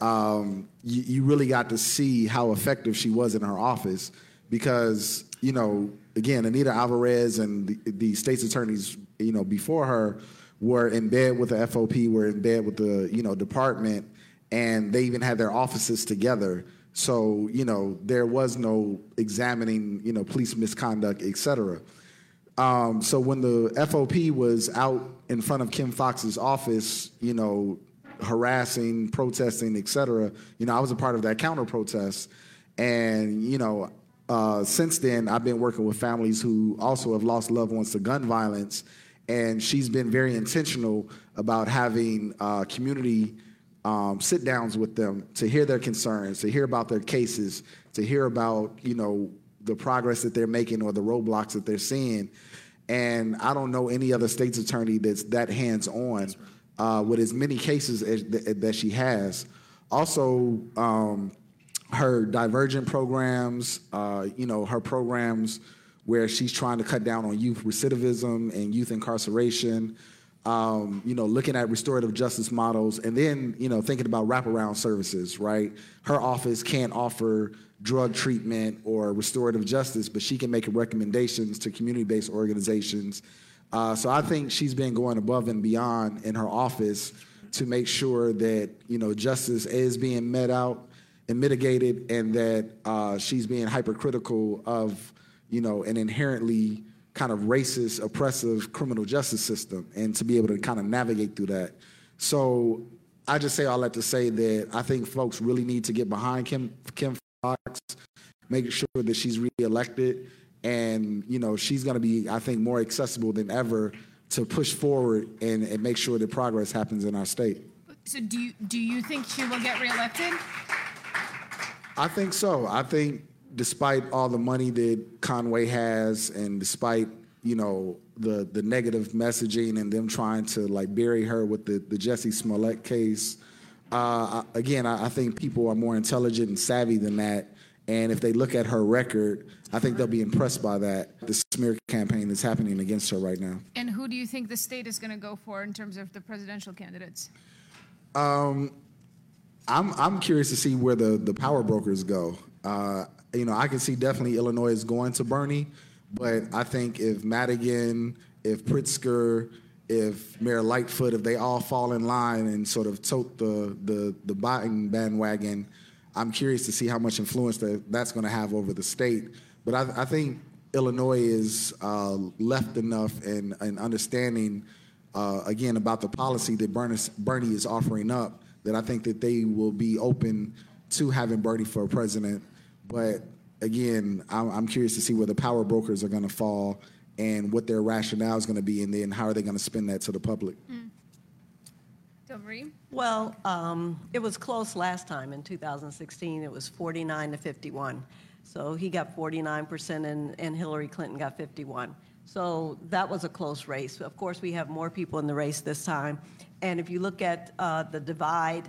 um, you, you really got to see how effective she was in her office because, you know, again, Anita Alvarez and the, the state's attorneys, you know, before her were in bed with the FOP, were in bed with the, you know, department, and they even had their offices together. So, you know, there was no examining, you know, police misconduct, et cetera. Um, so when the FOP was out in front of Kim Foxx's office, you know, harassing, protesting, et cetera, you know, I was a part of that counter protest. And, you know, uh, since then, I've been working with families who also have lost loved ones to gun violence. And she's been very intentional about having uh, community um, sit downs with them to hear their concerns, to hear about their cases, to hear about, you know, the progress that they're making or the roadblocks that they're seeing. And I don't know any other state's attorney that's that hands on uh, with as many cases as, that she has. Also, um, her divergent programs, uh, you know, her programs where she's trying to cut down on youth recidivism and youth incarceration. Um, you know, looking at restorative justice models, and then you know, thinking about wraparound services. Right, her office can't offer drug treatment or restorative justice, but she can make recommendations to community-based organizations. Uh, so I think she's been going above and beyond in her office to make sure that you know justice is being met out and mitigated, and that uh, she's being hypercritical of you know an inherently kind of racist, oppressive criminal justice system, and to be able to kind of navigate through that. So I just say all that to say that I think folks really need to get behind Kim Kim Foxx, make sure that she's reelected, and you know she's going to be, I think, more accessible than ever to push forward and, and make sure that progress happens in our state. So do you, do you think she will get reelected? I think so. I think despite all the money that Conway has, and despite you know the the negative messaging and them trying to like bury her with the the Jussie Smollett case, uh, again, I, I think people are more intelligent and savvy than that. And if they look at her record, I think they'll be impressed by that. The smear campaign that's happening against her right now. And who do you think the state is going to go for in terms of the presidential candidates? Um, I'm I'm curious to see where the the power brokers go. Uh, you know, I can see definitely Illinois is going to Bernie, but I think if Madigan, if Pritzker, if Mayor Lightfoot, if they all fall in line and sort of tote the the the Biden bandwagon, I'm curious to see how much influence that that's going to have over the state. But I, I think Illinois is uh, left enough and and understanding uh, again about the policy that Bernie, Bernie is offering up that I think that they will be open to having Bernie for president. But again, I'm, I'm curious to see where the power brokers are going to fall and what their rationale is going to be, and then how are they going to spin that to the public. Mm. Marie? Well, um, it was close last time in 2016. It was 49 to 51. So he got 49% and, and Hillary Clinton got 51. So that was a close race. Of course, we have more people in the race this time. And if you look at uh, the divide,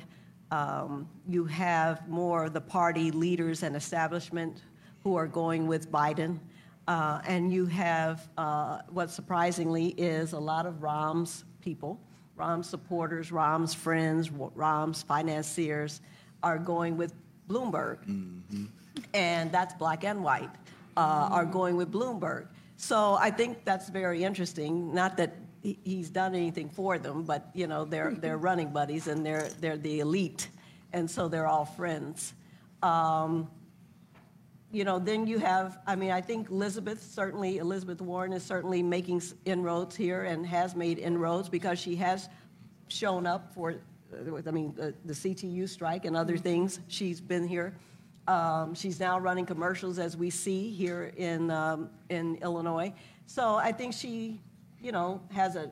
um, you have more of the party leaders and establishment who are going with Biden. Uh, and you have uh, what surprisingly is a lot of Rahm's people, Rahm's supporters, Rahm's friends, Rahm's financiers are going with Bloomberg. Mm-hmm. And that's black and white, uh, are going with Bloomberg. So I think that's very interesting. Not that he's done anything for them, but, you know, they're, they're running buddies and they're, they're the elite. And so they're all friends. Um, you know, then you have, I mean, I think Elizabeth, certainly, Elizabeth Warren is certainly making inroads here and has made inroads because she has shown up for, uh, I mean, the, the CTU strike and other things. She's been here. Um, she's now running commercials as we see here in, um, in Illinois. So I think she, you know, has a,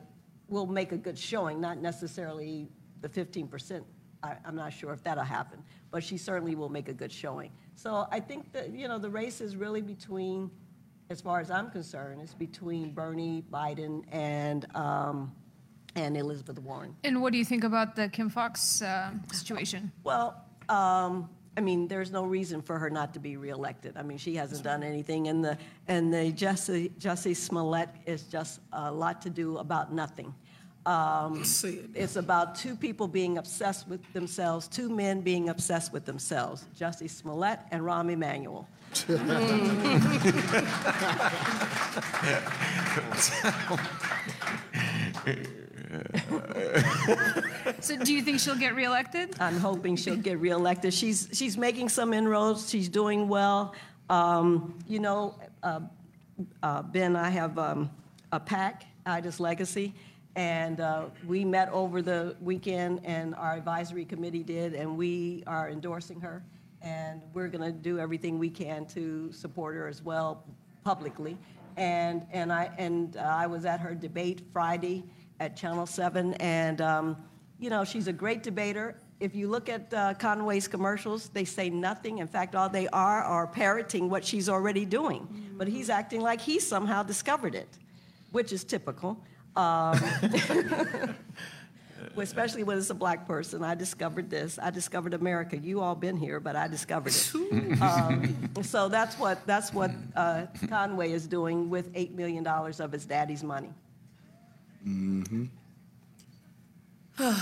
will make a good showing, not necessarily the 15%. I, I'm not sure if that'll happen, but she certainly will make a good showing. So I think that, you know, the race is really between, as far as I'm concerned, it's between Bernie, Biden, and, um, and Elizabeth Warren. And what do you think about the Kim Foxx uh, situation? Well, um, I mean, there's no reason for her not to be reelected. I mean, she hasn't done anything, and the, and the Jesse, Jesse Smollett is just a lot to do about nothing. Um, It's about two people being obsessed with themselves, two men being obsessed with themselves, Jesse Smollett and Rahm Emanuel. So do you think she'll get reelected? I'm hoping she'll get reelected. She's, she's making some inroads. She's doing well. Um, you know, uh, uh, Ben, I have um, a PAC, Ida's Legacy, and uh, we met over the weekend, and our advisory committee did, and we are endorsing her. And we're going to do everything we can to support her as well publicly. And, and, I, and uh, I was at her debate Friday at Channel 7, and um, you know, she's a great debater. If you look at uh, Conway's commercials, they say nothing. In fact, all they are are parroting what she's already doing. But he's acting like he somehow discovered it, which is typical. Um, especially when it's a black person. I discovered this. I discovered America. You all been here, but I discovered it. um, so that's what that's what uh, Conway is doing with eight million dollars of his daddy's money.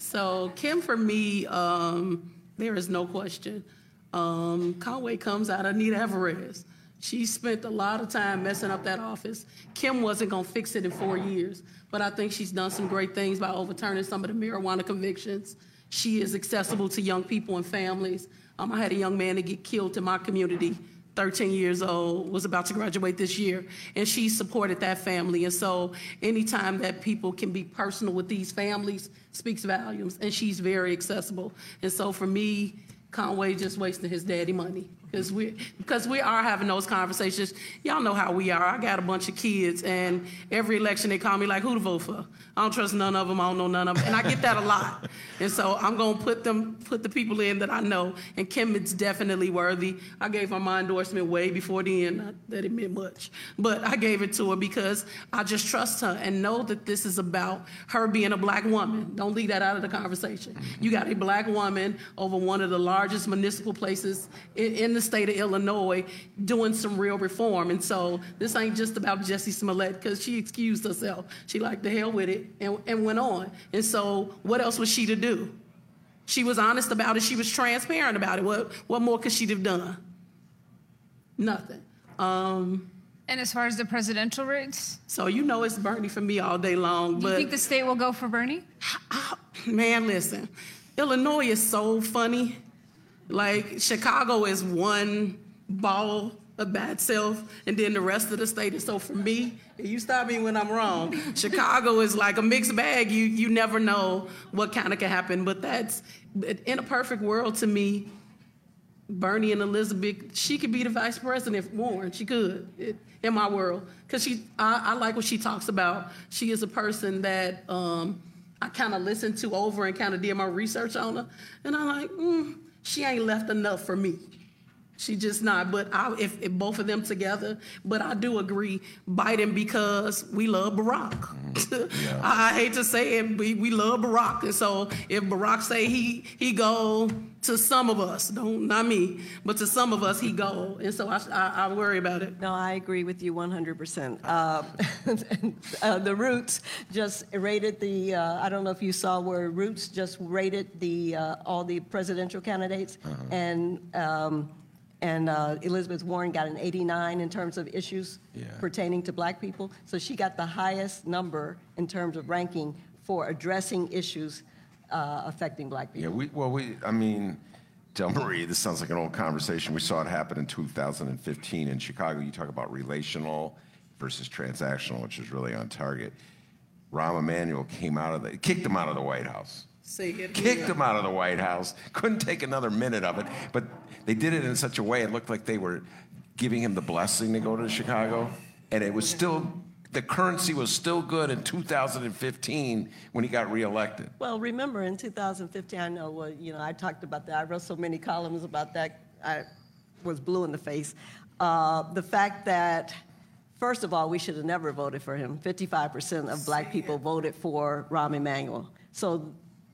So Kim, for me, um, there is no question. Um, Conway comes out of Anita Alvarez. She spent a lot of time messing up that office. Kim wasn't gonna fix it in four years, but I think she's done some great things by overturning some of the marijuana convictions. She is accessible to young people and families. Um, I had a young man that get killed in my community 13 years old, was about to graduate this year, and she supported that family. And so, anytime that people can be personal with these families speaks volumes, and she's very accessible. And so, for me, Conway just wasting his daddy money. Because we, because we are having those conversations. Y'all know how we are. I got a bunch of kids, and every election they call me like, who to vote for? I don't trust none of them. I don't know none of them. And I get that a lot. And so I'm to put them, put the people in that I know. And Kim is definitely worthy. I gave her my endorsement way before the end. Not that it meant much. But I gave it to her because I just trust her and know that this is about her being a black woman. Don't leave that out of the conversation. You got a black woman over one of the largest municipal places in, in state of Illinois doing some real reform. And so this ain't just about Jessie Smollett because she excused herself. She like the hell with it and, and went on. And so what else was she to do? She was honest about it. She was transparent about it. What, what more could she have done? Nothing. Um, And as far as the presidential race, so you know it's Bernie for me all day long. do you think the state will go for Bernie? man, listen, Illinois is so funny. Like Chicago is one ball of bad self, and then the rest of the state is so for me. You stop me when I'm wrong. Chicago is like a mixed bag. You you never know what kind of can happen. But that's in a perfect world to me. Bernie and Elizabeth, she could be the vice president if Warren. She could it, in my world because she. I, I like what she talks about. She is a person that um, I kind of listened to over and kind of did my research on her, and I'm like, mm, she ain't left enough for me. She just not. But I, if, if both of them together, but I do agree, Biden because we love Barack. I, I hate to say it, we, we love Barack, and so if Barack say he he go to some of us, don't not me, but to some of us he go, and so I I, I worry about it. No, I agree with you 100%. Uh, uh, the Roots just rated the, uh, I don't know if you saw where Roots just rated the, uh, all the presidential candidates, and um, And uh, Elizabeth Warren got an 89 in terms of issues Yeah. pertaining to black people. So she got the highest number in terms of ranking for addressing issues uh, affecting black Yeah, people. we, well, we, I mean, Delmarie, this sounds like an old conversation. We saw it happen in 2015 in Chicago. You talk about relational versus transactional, which is really on target. Rahm Emanuel came out of the, kicked him out of the White House. Say it Kicked him out of the White House. Couldn't take another minute of it. But they did it in such a way, it looked like they were giving him the blessing to go to Chicago. And it was still, the currency was still good in 2015 when he got reelected. Well, remember in 2015, I know, well, you know, I talked about that. I wrote so many columns about that. I was blue in the face. Uh, the fact that, first of all, we should have never voted for him. 55% of black people voted for Rahm Emanuel. So,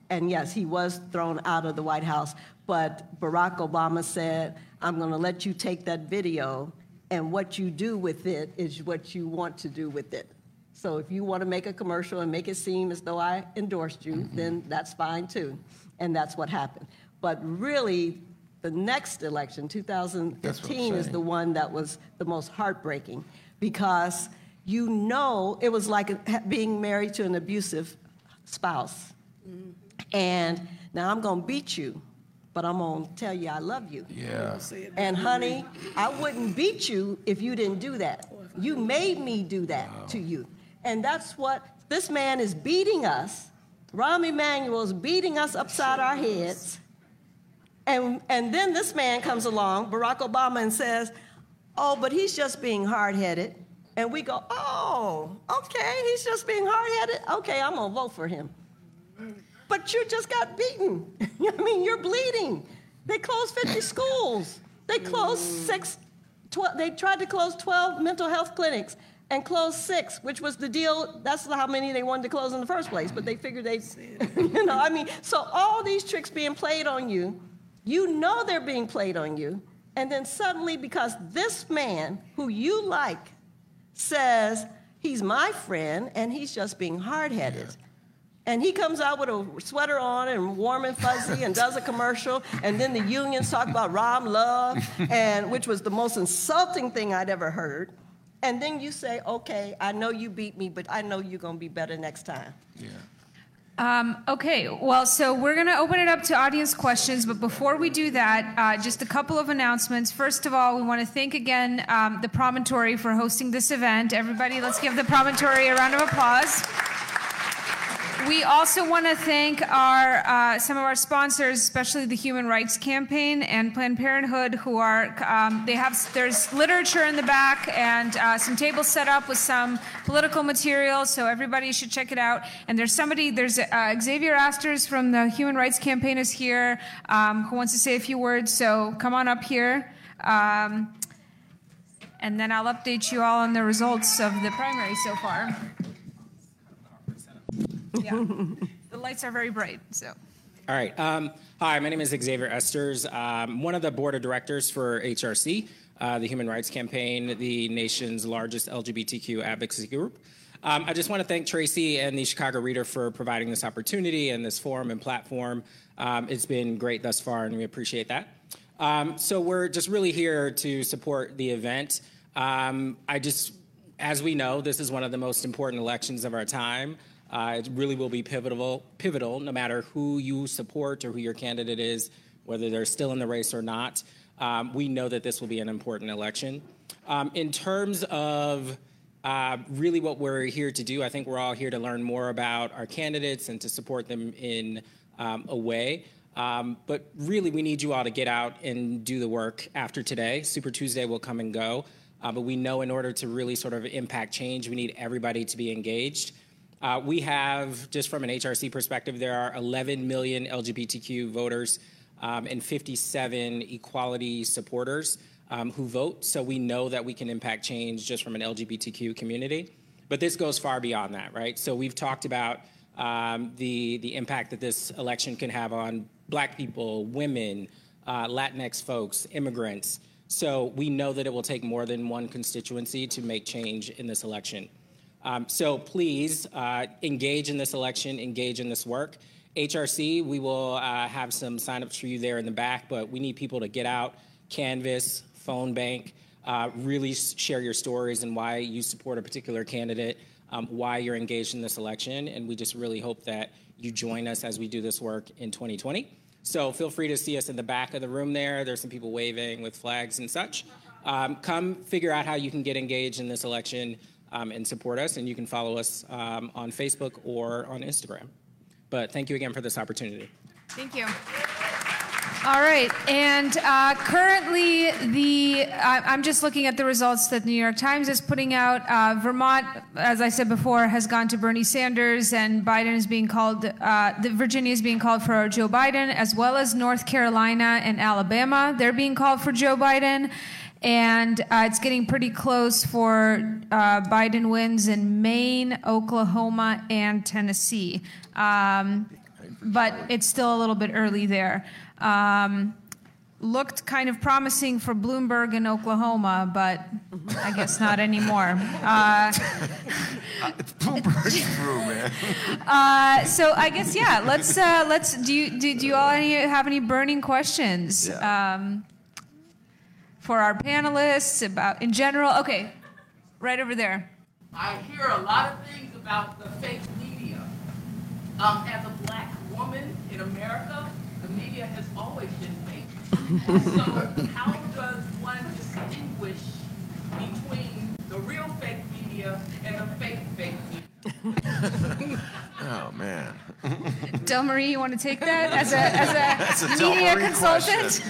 and yes, he was thrown out of the White House, but Barack Obama said, I'm going to let you take that video, and what you do with it is what you want to do with it. So if you want to make a commercial and make it seem as though I endorsed you, then that's fine too. And that's what happened. But really, the next election, 2015, is the one that was the most heartbreaking because you know it was like being married to an abusive spouse. Mm-hmm. And now I'm going to beat you, but I'm to tell you I love you. Yeah. And honey, I wouldn't beat you if you didn't do that. You made me do that to you. And that's what this man is beating us. Rahm Emanuel is beating us upside our heads. And, and then this man comes along, Barack Obama, and says, Oh, but he's just being hard headed. And we go, Oh, okay, he's just being hard headed. Okay, I'm going to vote for him. But you just got beaten. I mean, you're bleeding. They closed 50 schools. They closed six, 12, they tried to close 12 mental health clinics and closed six, which was the deal. That's how many they wanted to close in the first place, but they figured they, you know, I mean, so all these tricks being played on you, you know they're being played on you. And then suddenly, because this man who you like says he's my friend and he's just being hard headed. And he comes out with a sweater on and warm and fuzzy and does a commercial. And then the unions talk about Rahm Love, and which was the most insulting thing I'd ever heard. And then you say, okay, I know you beat me, but I know you're going to be better next time. Yeah. Um, okay, well, so we're going to open it up to audience questions, but before we do that, uh, just a couple of announcements. First of all, we want to thank again um, the Promontory for hosting this event. Everybody, let's give the Promontory a round of applause. We also want to thank our uh, some of our sponsors, especially the Human Rights Campaign and Planned Parenthood, who are um, they have there's literature in the back and uh, some tables set up with some political material, so everybody should check it out. And there's somebody there's uh, Xavier Asters from the Human Rights Campaign is here um, who wants to say a few words. So come on up here. Um, and then I'll update you all on the results of the primary so far. Yeah. the lights are very bright, so. All right. Um, hi, my name is Xavier Esters. I'm one of the board of directors for HRC, uh, the Human Rights Campaign, the nation's largest LGBTQ advocacy group. Um, I just want to thank Tracy and the Chicago Reader for providing this opportunity and this forum and platform. Um, it's been great thus far, and we appreciate that. Um, so we're just really here to support the event. Um, I just, as we know, this is one of the most important elections of our time. Uh, it really will be pivotal, pivotal, no matter who you support or who your candidate is, whether they're still in the race or not. Um, we know that this will be an important election. Um, in terms of uh, really what we're here to do, I think we're all here to learn more about our candidates and to support them in um, a way. Um, but really, we need you all to get out and do the work after today. Super Tuesday will come and go. Uh, but we know in order to really sort of impact change, we need everybody to be engaged. Uh, we have, just from an HRC perspective, there are 11 million LGBTQ voters um, and 57 equality supporters um, who vote. So we know that we can impact change just from an LGBTQ community. But this goes far beyond that, right? So we've talked about um, the, the impact that this election can have on black people, women, uh, Latinx folks, immigrants. So we know that it will take more than one constituency to make change in this election. Um, so please uh, engage in this election, engage in this work. HRC, we will uh, have some signups for you there in the back, but we need people to get out, Canvass, Phone Bank. Uh, really share your stories and why you support a particular candidate, um, why you're engaged in this election, and we just really hope that you join us as we do this work in 2020. So feel free to see us in the back of the room there. There's some people waving with flags and such. Um, come figure out how you can get engaged in this election um, and support us, and you can follow us um, on Facebook or on Instagram. But thank you again for this opportunity. Thank you. All right, and uh, currently the I'm just looking at the results that the New York Times is putting out. Uh, Vermont, as I said before, has gone to Bernie Sanders, and Biden is being called. Uh, the Virginia is being called for Joe Biden, as well as North Carolina and Alabama. They're being called for Joe Biden, and uh, it's getting pretty close for uh, Biden wins in Maine, Oklahoma, and Tennessee. Um, but it's still a little bit early there. Um, looked kind of promising for Bloomberg in Oklahoma, but I guess not anymore. Uh, it's Bloomberg's through, man. Uh, so I guess yeah. Let's uh, let's do you do, do you all any, have any burning questions Yeah. um, for our panelists about in general? Okay, right over there. I hear a lot of things about the fake media. Um, as a black woman in America, the media has always been fake. So how does one distinguish between the real fake media and the fake fake media? Oh, man. Delmarie, you want to take that as a as That's a, a media consultant?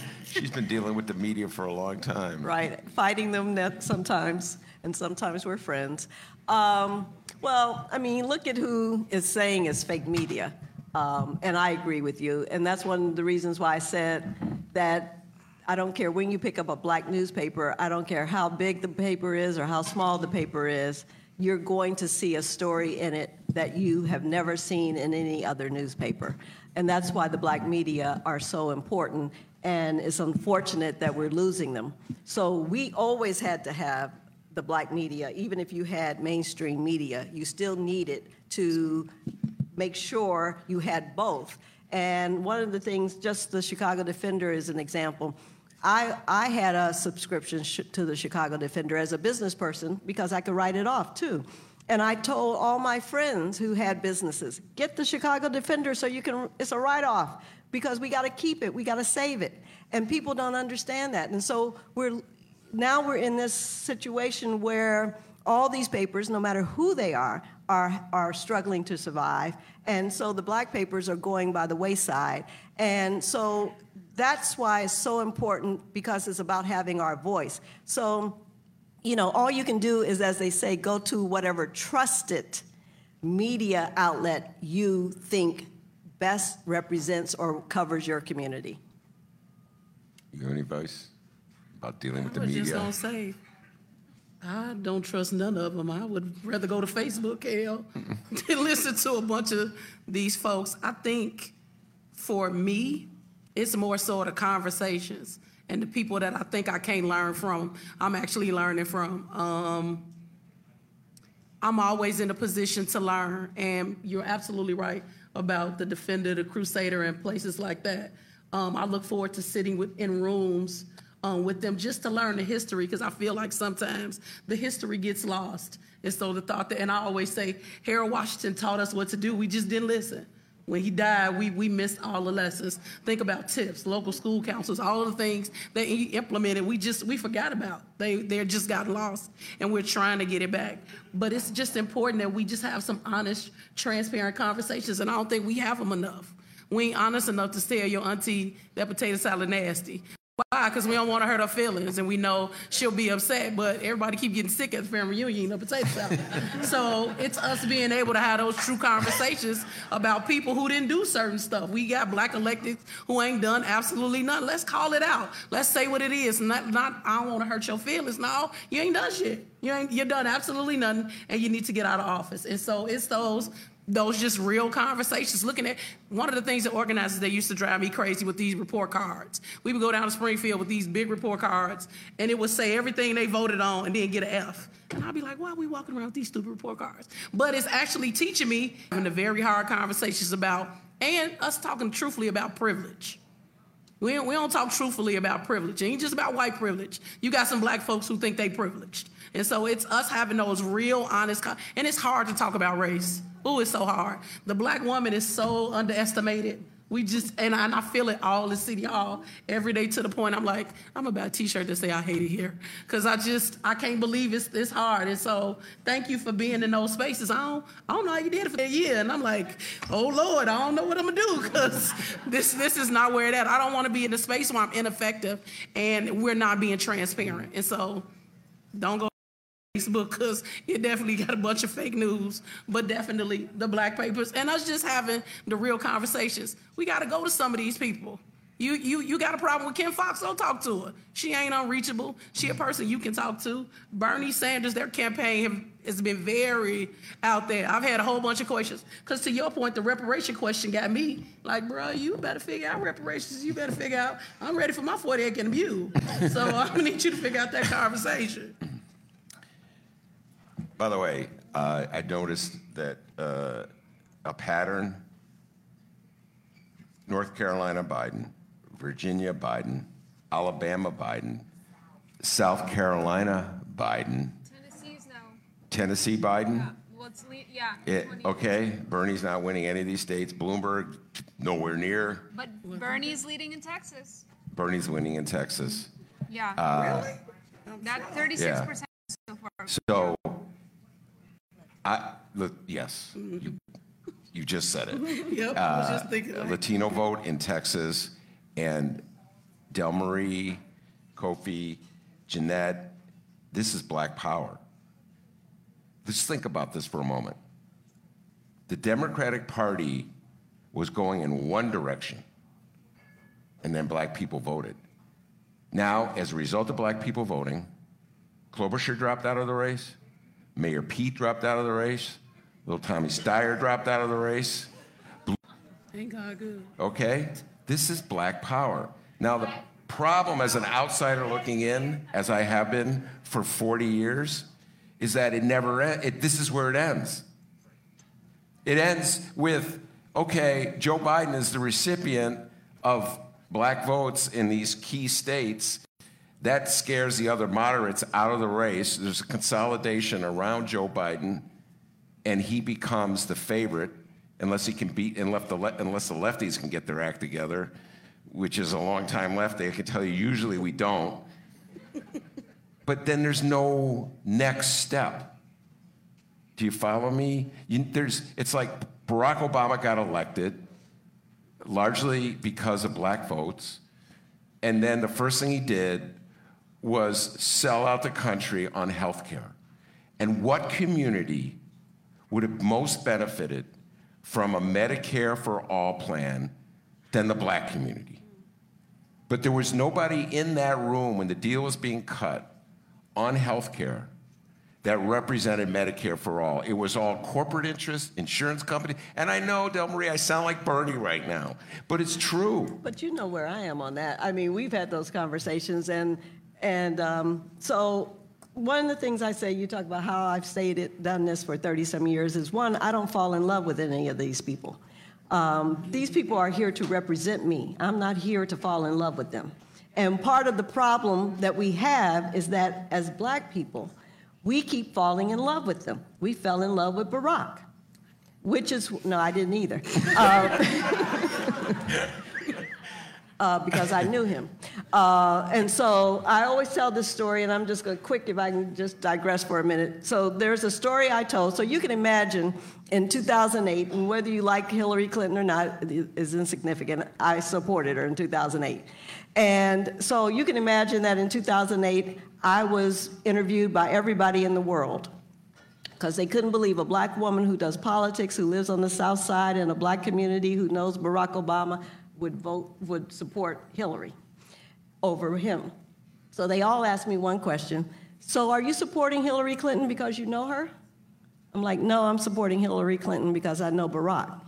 She's been dealing with the media for a long time. Right, fighting them sometimes, and sometimes we're friends. Um, well, I mean, look at who is saying it's fake media. Um, and I agree with you. And that's one of the reasons why I said that I don't care when you pick up a black newspaper, I don't care how big the paper is or how small the paper is, you're going to see a story in it that you have never seen in any other newspaper. And that's why the black media are so important. And it's unfortunate that we're losing them. So we always had to have the black media, even if you had mainstream media, you still needed to make sure you had both. And one of the things, just the Chicago Defender is an example. I, I had a subscription sh- to the Chicago Defender as a business person because I could write it off too. And I told all my friends who had businesses, get the Chicago Defender so you can, it's a write off because we got to keep it, we got to save it. And people don't understand that. And so we're, now we're in this situation where all these papers, no matter who they are, are, are struggling to survive. And so the black papers are going by the wayside. And so that's why it's so important because it's about having our voice. So, you know, all you can do is, as they say, go to whatever trusted media outlet you think best represents or covers your community. You have any advice about dealing with the I was just media? gonna say, I don't trust none of them. I would rather go to Facebook, hell, than listen to a bunch of these folks. I think for me, it's more so the conversations and the people that I think I can't learn from, I'm actually learning from. Um, I'm always in a position to learn, and you're absolutely right about the Defender, the Crusader, and places like that. Um, I look forward to sitting with, in rooms um, with them just to learn the history because I feel like sometimes the history gets lost. And so the thought that, and I always say, Harold Washington taught us what to do, we just didn't listen. When he died, we, we missed all the lessons. Think about tips, local school councils, all the things that he implemented, we just we forgot about. They they just got lost, and we're trying to get it back. But it's just important that we just have some honest, transparent conversations, and I don't think we have them enough. We ain't honest enough to tell your auntie that potato salad nasty. Why? Because we don't want to hurt her feelings, and we know she'll be upset. But everybody keep getting sick at the family reunion of potato salad. so it's us being able to have those true conversations about people who didn't do certain stuff. We got black electeds who ain't done absolutely nothing. Let's call it out. Let's say what it is. Not, not I don't want to hurt your feelings. No, you ain't done shit. You ain't you done absolutely nothing, and you need to get out of office. And so it's those those just real conversations. Looking at one of the things that organizers they used to drive me crazy with these report cards. We would go down to Springfield with these big report cards, and it would say everything they voted on, and then get an F. And I'd be like, why are we walking around with these stupid report cards? But it's actually teaching me having the very hard conversations about, and us talking truthfully about privilege. We we don't talk truthfully about privilege. It ain't just about white privilege. You got some black folks who think they privileged. And so it's us having those real, honest, and it's hard to talk about race. Oh, it's so hard. The black woman is so underestimated. We just, and I, and I, feel it all in City Hall every day to the point I'm like, I'm about a t-shirt to say I hate it here. Cause I just, I can't believe it's this hard. And so thank you for being in those spaces. I don't, I don't know how you did it for a year. And I'm like, oh Lord, I don't know what I'm gonna do cause this, this is not where it at. I don't wanna be in a space where I'm ineffective and we're not being transparent. And so don't go Facebook because it definitely got a bunch of fake news, but definitely the black papers and us just having the real conversations. We got to go to some of these people. You, you, you got a problem with Kim Foxx? Don't talk to her. She ain't unreachable. She a person you can talk to. Bernie Sanders, their campaign have, has been very out there. I've had a whole bunch of questions. Because to your point, the reparation question got me like, bro, you better figure out reparations. You better figure out, I'm ready for my 40 acre so I'm going to need you to figure out that conversation. By the way, uh, I noticed that uh, a pattern North Carolina Biden, Virginia Biden, Alabama Biden, South Carolina Biden. Tennessee's. Tennessee Biden? Yeah. Well, it's le- yeah. It, okay, Bernie's not winning any of these states. Bloomberg, nowhere near. But Bernie's leading in Texas. Bernie's winning in Texas. Yeah. Uh, really? That 36% yeah. so far. So I, look, yes, you, you just said it. Yep, I was just thinking Uh, that. Latino vote in Texas, and Delmarie, Kofi, Jeanette, this is black power. Just think about this for a moment. The Democratic Party was going in one direction, and then black people voted. Now, as a result of black people voting, Klobuchar dropped out of the race. Mayor Pete dropped out of the race. Little Tommy Steyer dropped out of the race. Ain't God good. Okay? This is black power. Now, the problem as an outsider looking in, as I have been for 40 years, is that it never ends. This is where it ends. It ends with, okay, Joe Biden is the recipient of black votes in these key states. That scares the other moderates out of the race. There's a consolidation around Joe Biden, and he becomes the favorite unless he can beat, unless the, unless the lefties can get their act together, which is a long time left. I can tell you, usually we don't. but then there's no next step. Do you follow me? You, there's, it's like Barack Obama got elected largely because of black votes. And then the first thing he did was sell out the country on health care. And what community would have most benefited from a Medicare for all plan than the black community? But there was nobody in that room when the deal was being cut on health care that represented Medicare for all. It was all corporate interests, insurance companies. And I know, Delmarie, I sound like Bernie right now, but it's true. But you know where I am on that. I mean, we've had those conversations, and and um, so one of the things I say, you talk about how I've stayed it, done this for 30 some years, is one, I don't fall in love with any of these people. Um, these people are here to represent me. I'm not here to fall in love with them. And part of the problem that we have is that as black people, we keep falling in love with them. We fell in love with Barack, which is, no, I didn't either. Uh, uh, because I knew him. Uh, and so I always tell this story, and I'm just going to quick if I can just digress for a minute. So there's a story I told. So you can imagine in 2008, and whether you like Hillary Clinton or not is insignificant. I supported her in 2008. And so you can imagine that in 2008, I was interviewed by everybody in the world because they couldn't believe a black woman who does politics, who lives on the South Side in a black community, who knows Barack Obama, would vote, would support Hillary over him. So they all asked me one question. So are you supporting Hillary Clinton because you know her? I'm like, no, I'm supporting Hillary Clinton because I know Barack.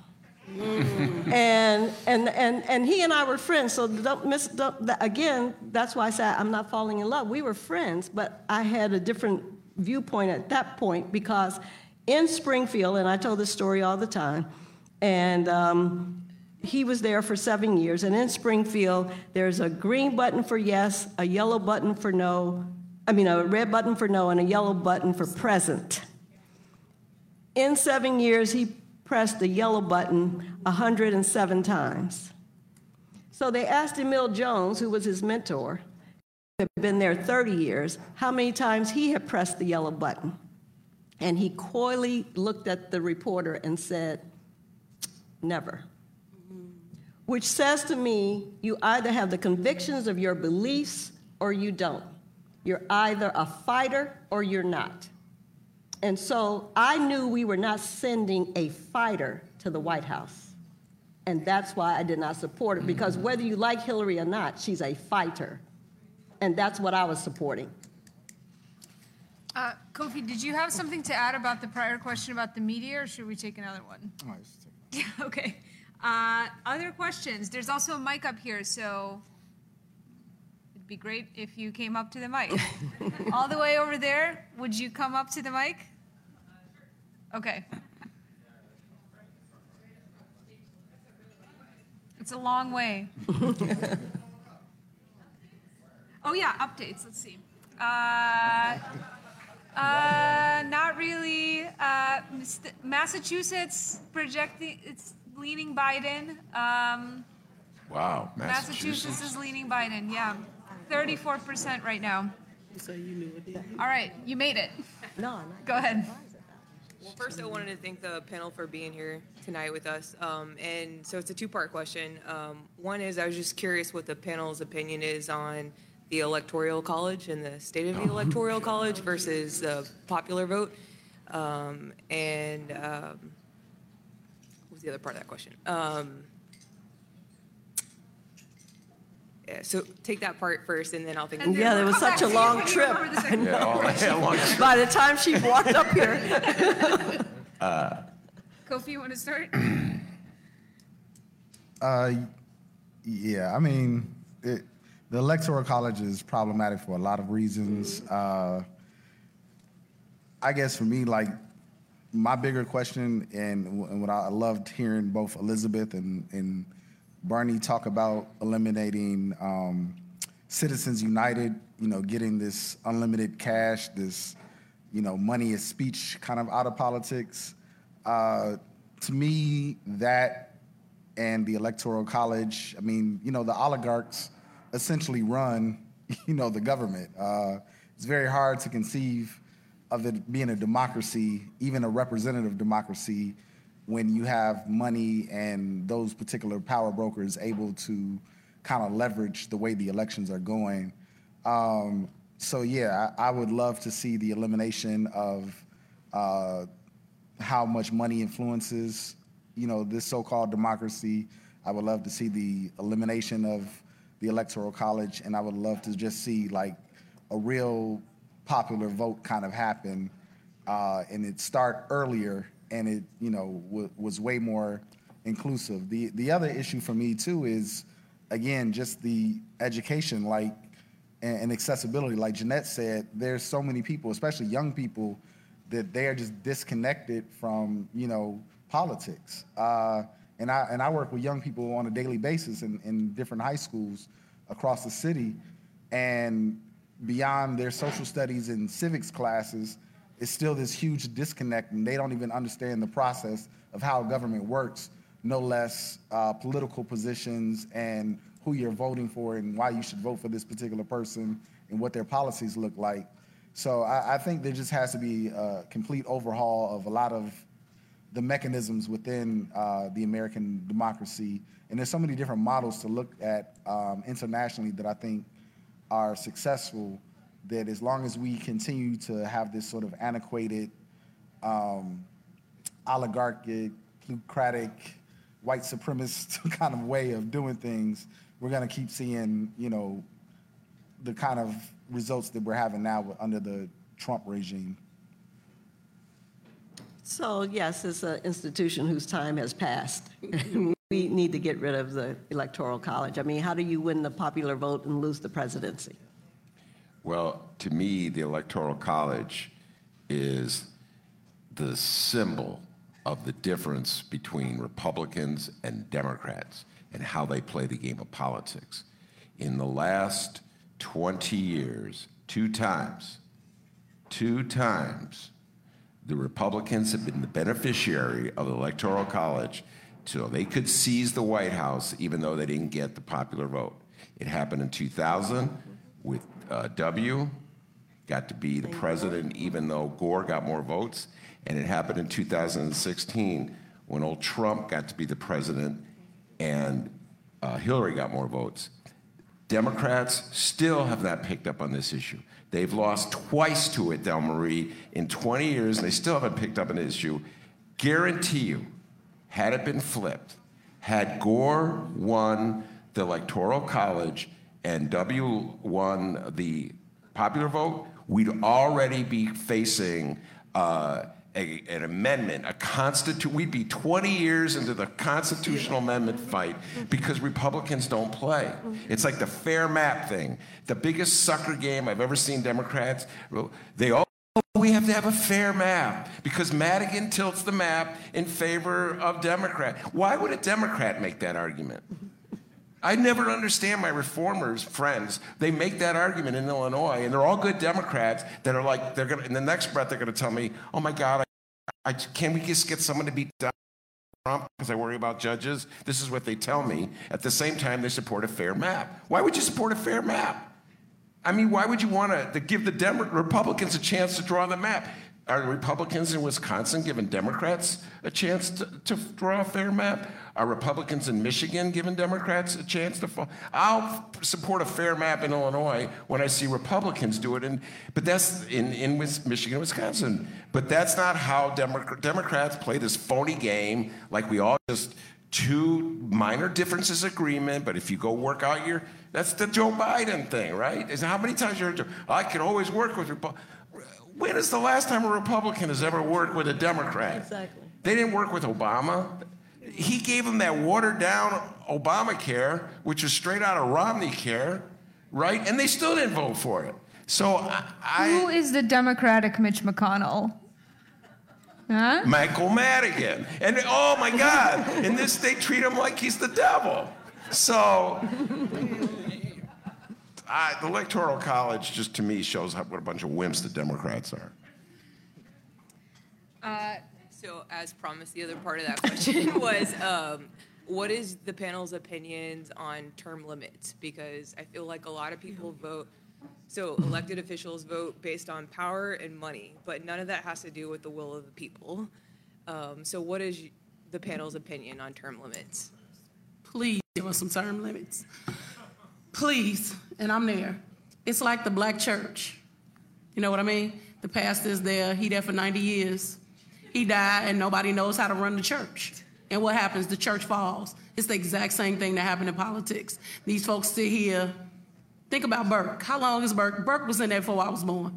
Mm. and, and, and, and he and I were friends, so don't miss, don't, again, that's why I said I'm not falling in love. We were friends, but I had a different viewpoint at that point because in Springfield, and I tell this story all the time, and um, he was there for seven years, and in Springfield, there's a green button for yes, a yellow button for no, I mean, a red button for no, and a yellow button for present. In seven years, he pressed the yellow button 107 times. So they asked Emil Jones, who was his mentor, who had been there 30 years, how many times he had pressed the yellow button. And he coyly looked at the reporter and said, Never. Which says to me, you either have the convictions of your beliefs or you don't. You're either a fighter or you're not. And so I knew we were not sending a fighter to the White House. And that's why I did not support it, because whether you like Hillary or not, she's a fighter. And that's what I was supporting. Uh, Kofi, did you have something to add about the prior question about the media, or should we take another one? Yeah, okay. Uh, other questions? There's also a mic up here, so it'd be great if you came up to the mic. All the way over there, would you come up to the mic? Okay. It's a long way. oh yeah, updates. Let's see. Uh, uh, not really. Uh, Massachusetts projecting it's leaning Biden. Um, Wow, Massachusetts. Massachusetts. is leaning Biden. Yeah, 34% right now. So you knew it, didn't? All right, you made it. No, Go ahead. Well, first, I wanted to thank the panel for being here tonight with us. Um, and so it's a two part question. Um, one is I was just curious what the panel's opinion is on the Electoral College and the state of the Electoral College versus the popular vote. Um, and um, what was the other part of that question? Um, yeah, so take that part first, and then I'll think. And then Yeah, there was such a back to you long trip. remember the second Yeah, all that- long trip. By the time she walked up here, Kofi, you want to start? Uh, yeah, I mean, it, the electoral college is problematic for a lot of reasons. Uh, I guess for me, like my bigger question, and, and what I loved hearing both Elizabeth and, and Bernie talk about eliminating um, Citizens United. You know, getting this unlimited cash, this you know, money is speech kind of out of politics. Uh, to me, that and the electoral college, I mean, you know, the oligarchs essentially run, you know, the government. Uh, it's very hard to conceive of it being a democracy, even a representative democracy, when you have money and those particular power brokers able to kind of leverage the way the elections are going. Um, so yeah, I, I would love to see the elimination of uh, how much money influences, you know, this so-called democracy. I would love to see the elimination of the electoral college, and I would love to just see like a real popular vote kind of happen, uh, and it start earlier, and it you know w- was way more inclusive. The the other issue for me too is, again, just the education, like and, and accessibility. Like Jeanette said, there's so many people, especially young people, that they are just disconnected from you know politics. Uh, and I and I work with young people on a daily basis in, in different high schools across the city, and beyond their social studies and civics classes, is still this huge disconnect, and they don't even understand the process of how government works, no less uh, political positions and who you're voting for and why you should vote for this particular person and what their policies look like. So I, I think there just has to be a complete overhaul of a lot of the mechanisms within uh, the American democracy. And there's so many different models to look at um, internationally that I think are successful. That as long as we continue to have this sort of antiquated, um, oligarchic, plutocratic, white supremacist kind of way of doing things, we're going to keep seeing, you know, the kind of results that we're having now under the Trump regime. so yes, it's an institution whose time has passed. We need to get rid of the electoral college. I mean, how do you win the popular vote and lose the presidency? Well, to me, the Electoral College is the symbol of the difference between Republicans and Democrats and how they play the game of politics. In the last 20 years, two times, two times, the Republicans have been the beneficiary of the Electoral College so they could seize the White House even though they didn't get the popular vote. It happened in 2000 with uh, W, got to be the president even though Gore got more votes. And it happened in 2016 when old Trump got to be the president and uh, Hillary got more votes. Democrats still have not picked up on this issue. They've lost twice to it, Delmarie, in 20 years, and they still haven't picked up an issue. Guarantee you, had it been flipped, had Gore won the Electoral College and W won the popular vote, we'd already be facing uh, a, an amendment, a constitution. We'd be 20 years into the constitutional amendment fight because Republicans don't play. It's like the fair map thing. The biggest sucker game I've ever seen Democrats. They all. We have to have a fair map because Madigan tilts the map in favor of Democrat. Why would a Democrat make that argument? I never understand my reformers friends. They make that argument in Illinois, and they're all good Democrats that are like, they're gonna, in the next breath, they're gonna tell me, oh my God, I, I can we just get someone to beat Trump because I worry about judges? This is what they tell me. At the same time, they support a fair map. Why would you support a fair map? I mean, why would you want to give the Demo- Republicans a chance to draw the map? Are Republicans in Wisconsin giving Democrats a chance to, to draw a fair map? Are Republicans in Michigan giving Democrats a chance to fall? I'll support a fair map in Illinois when I see Republicans do it, in, but that's in, in Michigan and Wisconsin. But that's not how Demo- Democrats play this phony game like we all just two minor differences agreement, but if you go work out your, that's the Joe Biden thing, right? Is how many times you're, I can always work with Republicans. When is the last time a Republican has ever worked with a Democrat? Exactly. They didn't work with Obama. He gave them that watered down Obamacare, which is straight out of Romney care, right? And they still didn't vote for it. So I, I Who is the Democratic Mitch McConnell? Huh? Michael Madigan. And oh my God, in this they treat him like he's the devil. So I, the Electoral College just to me shows how, what a bunch of wimps the Democrats are. Uh, so, as promised, the other part of that question was um, what is the panel's opinions on term limits? Because I feel like a lot of people vote, so elected officials vote based on power and money, but none of that has to do with the will of the people. Um, so, what is the panel's opinion on term limits? Please give us some term limits. Please, and I'm there. It's like the black church. You know what I mean? The pastor's there, he there for 90 years. He died, and nobody knows how to run the church. And what happens? The church falls. It's the exact same thing that happened in politics. These folks sit here. Think about Burke. How long is Burke? Burke was in there before I was born.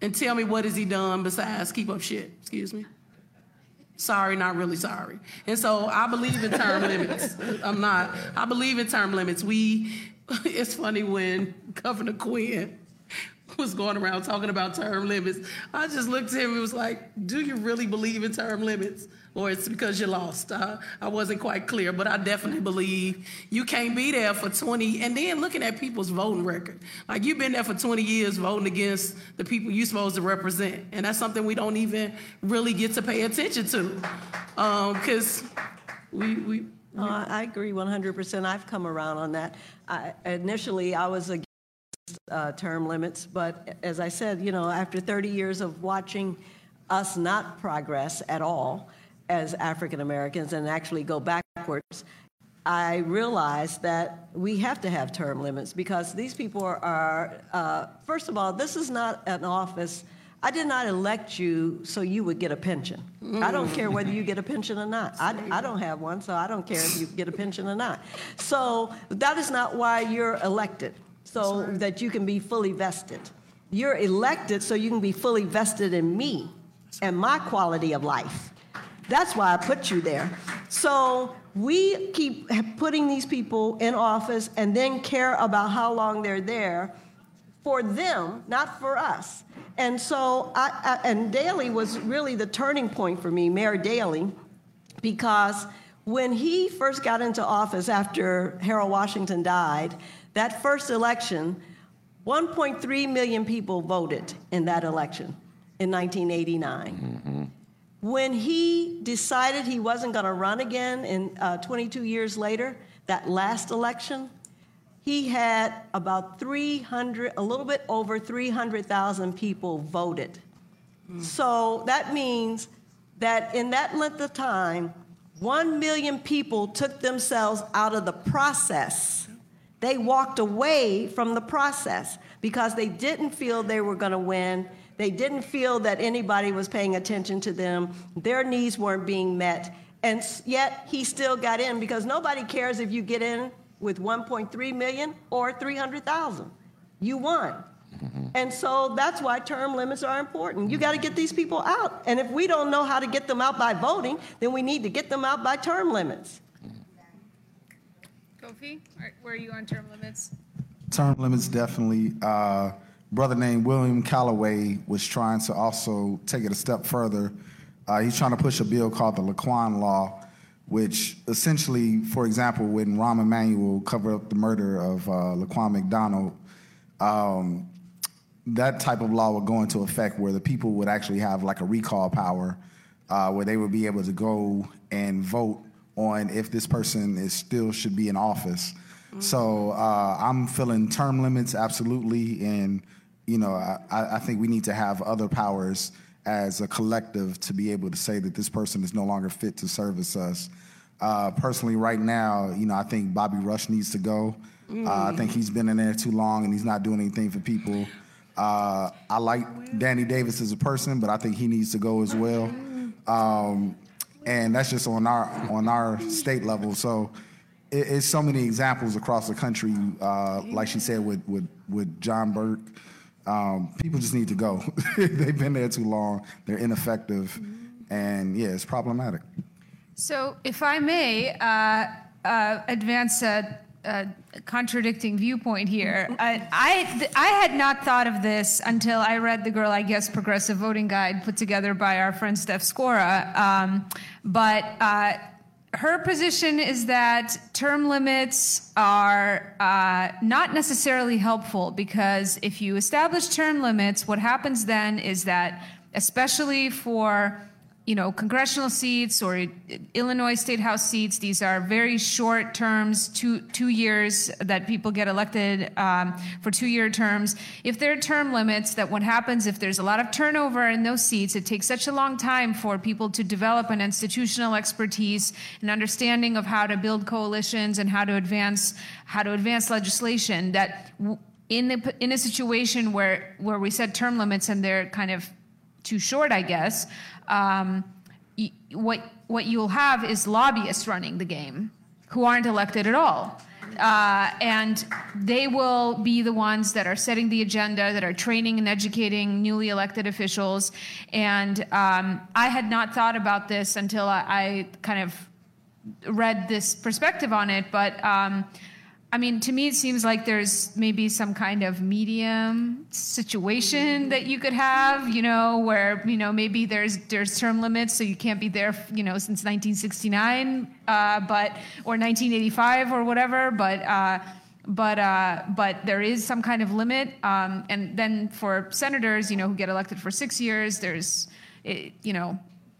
And tell me what has he done besides keep up shit? Excuse me. Sorry, not really sorry. And so I believe in term limits. I'm not. I believe in term limits. We, it's funny when Governor Quinn was going around talking about term limits. I just looked at him and was like, Do you really believe in term limits? Or it's because you lost? Uh, I wasn't quite clear, but I definitely believe you can't be there for 20. And then looking at people's voting record. Like you've been there for 20 years voting against the people you're supposed to represent. And that's something we don't even really get to pay attention to. Because um, we, we uh, I agree 100%. I've come around on that. I, initially, I was against uh, term limits, but as I said, you know, after 30 years of watching us not progress at all as African Americans and actually go backwards, I realized that we have to have term limits because these people are, uh, first of all, this is not an office. I did not elect you so you would get a pension. Mm. I don't care whether you get a pension or not. I, I don't have one, so I don't care if you get a pension or not. So that is not why you're elected so that you can be fully vested. You're elected so you can be fully vested in me and my quality of life. That's why I put you there. So we keep putting these people in office and then care about how long they're there for them, not for us. And so, I, I, and Daley was really the turning point for me, Mayor Daley, because when he first got into office after Harold Washington died, that first election, 1.3 million people voted in that election in 1989. Mm-hmm. When he decided he wasn't going to run again in uh, 22 years later, that last election, he had about 300, a little bit over 300,000 people voted. So that means that in that length of time, 1 million people took themselves out of the process. They walked away from the process because they didn't feel they were going to win. They didn't feel that anybody was paying attention to them. Their needs weren't being met. And yet he still got in because nobody cares if you get in with 1.3 million or 300,000. You won. And so that's why term limits are important. You got to get these people out. And if we don't know how to get them out by voting, then we need to get them out by term limits. Kofi, where are you on term limits? Term limits definitely. Uh, brother named William Calloway was trying to also take it a step further. Uh, he's trying to push a bill called the Laquan Law, which essentially, for example, when Rahm Emanuel covered up the murder of uh, Laquan McDonald, um, that type of law would go into effect where the people would actually have like a recall power, uh, where they would be able to go and vote on if this person is still should be in office. So uh, I'm feeling term limits absolutely, and you know I, I think we need to have other powers as a collective to be able to say that this person is no longer fit to service us. Uh, personally, right now, you know, I think Bobby Rush needs to go. Uh, I think he's been in there too long and he's not doing anything for people. Uh, I like Danny Davis as a person, but I think he needs to go as well. Um, and that's just on our on our state level. So it, it's so many examples across the country. Uh, like she said with with with John Burke, um, people just need to go. They've been there too long. They're ineffective, and yeah, it's problematic. So, if I may uh, uh, advance a, a, contradicting viewpoint here, I, I, I had not thought of this until I read the Girl I Guess Progressive Voting Guide put together by our friend Steph Skora. Um, but uh, her position is that term limits are uh, not necessarily helpful because if you establish term limits, what happens then is that, especially for you know, congressional seats or Illinois state house seats. These are very short terms, two two years that people get elected um, for two year terms. If there are term limits, that what happens if there's a lot of turnover in those seats, it takes such a long time for people to develop an institutional expertise and understanding of how to build coalitions and how to advance how to advance legislation that. in, the, in a situation where, where we set term limits and they're kind of too short, I guess, um, what what you'll have is lobbyists running the game who aren't elected at all. Uh, and they will be the ones that are setting the agenda, that are training and educating newly elected officials. And um, I had not thought about this until I, I, kind of read this perspective on it. But um, I mean, to me, it seems like there's maybe some kind of medium situation that you could have, you know, where you know maybe there's there's term limits, so you can't be there, you know, since 1969, uh, but or 1985 or whatever, but. Uh, but uh, but there is some kind of limit, um, and then for senators, you know, who get elected for six years, there's, you know,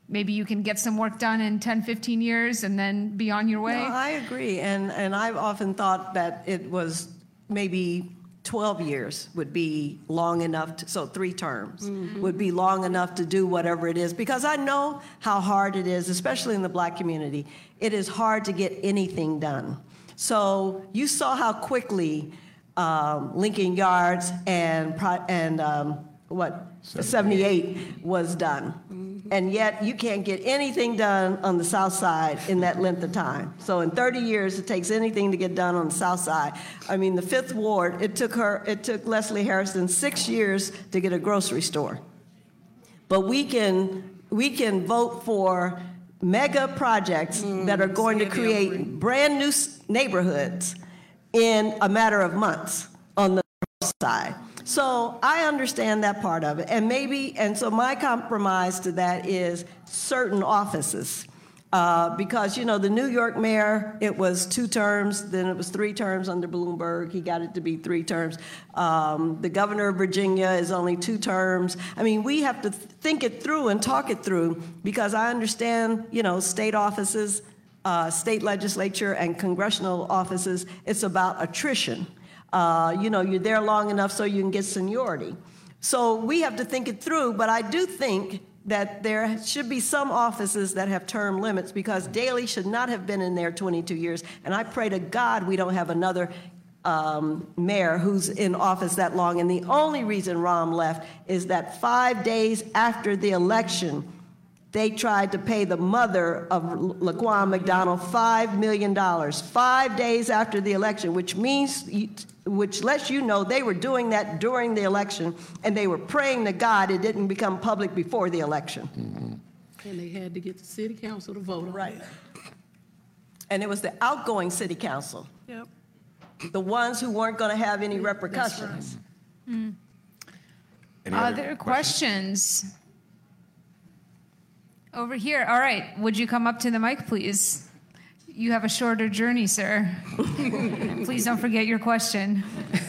maybe you can get some work done in 10, 15 years and then be on your way? No, I agree. And, and I've often thought that it was maybe 12 years would be long enough, to, so three terms mm-hmm. would be long enough to do whatever it is. Because I know how hard it is, especially in the black community. It is hard to get anything done. So you saw how quickly um, Lincoln Yards and, and um, what, 78 was done. And yet you can't get anything done on the south side in that length of time. So in 30 years, it takes anything to get done on the south side. I mean, the fifth ward, it took her, it took Leslie Hairston six years to get a grocery store. But we can, we can vote for mega projects mm, that are going to create brand new neighborhoods in a matter of months on the south side. So I understand that part of it. And maybe, and so my compromise to that is certain offices. Uh, because, you know, the New York mayor, it was two terms, then it was three terms under Bloomberg. He got it to be three terms. Um, the governor of Virginia is only two terms. I mean, we have to think it through and talk it through because I understand, you know, state offices, uh, state legislature, and congressional offices, it's about attrition. Uh, you know, you're there long enough so you can get seniority. So we have to think it through, but I do think that there should be some offices that have term limits because Daley should not have been in there 22 years. And I pray to God we don't have another um, mayor who's in office that long. And the only reason Rahm left is that five days after the election, they tried to pay the mother of Laquan McDonald $5 million, five days after the election, which means, which lets you know they were doing that during the election and they were praying to God it didn't become public before the election. Mm-hmm. And they had to get the city council to vote on Right. it. And it was the outgoing city council, Yep. the ones who weren't going to have any repercussions. Mm. Any other Other questions? Over here. All right. Would you come up to the mic, please? You have a shorter journey, sir. please don't forget your question.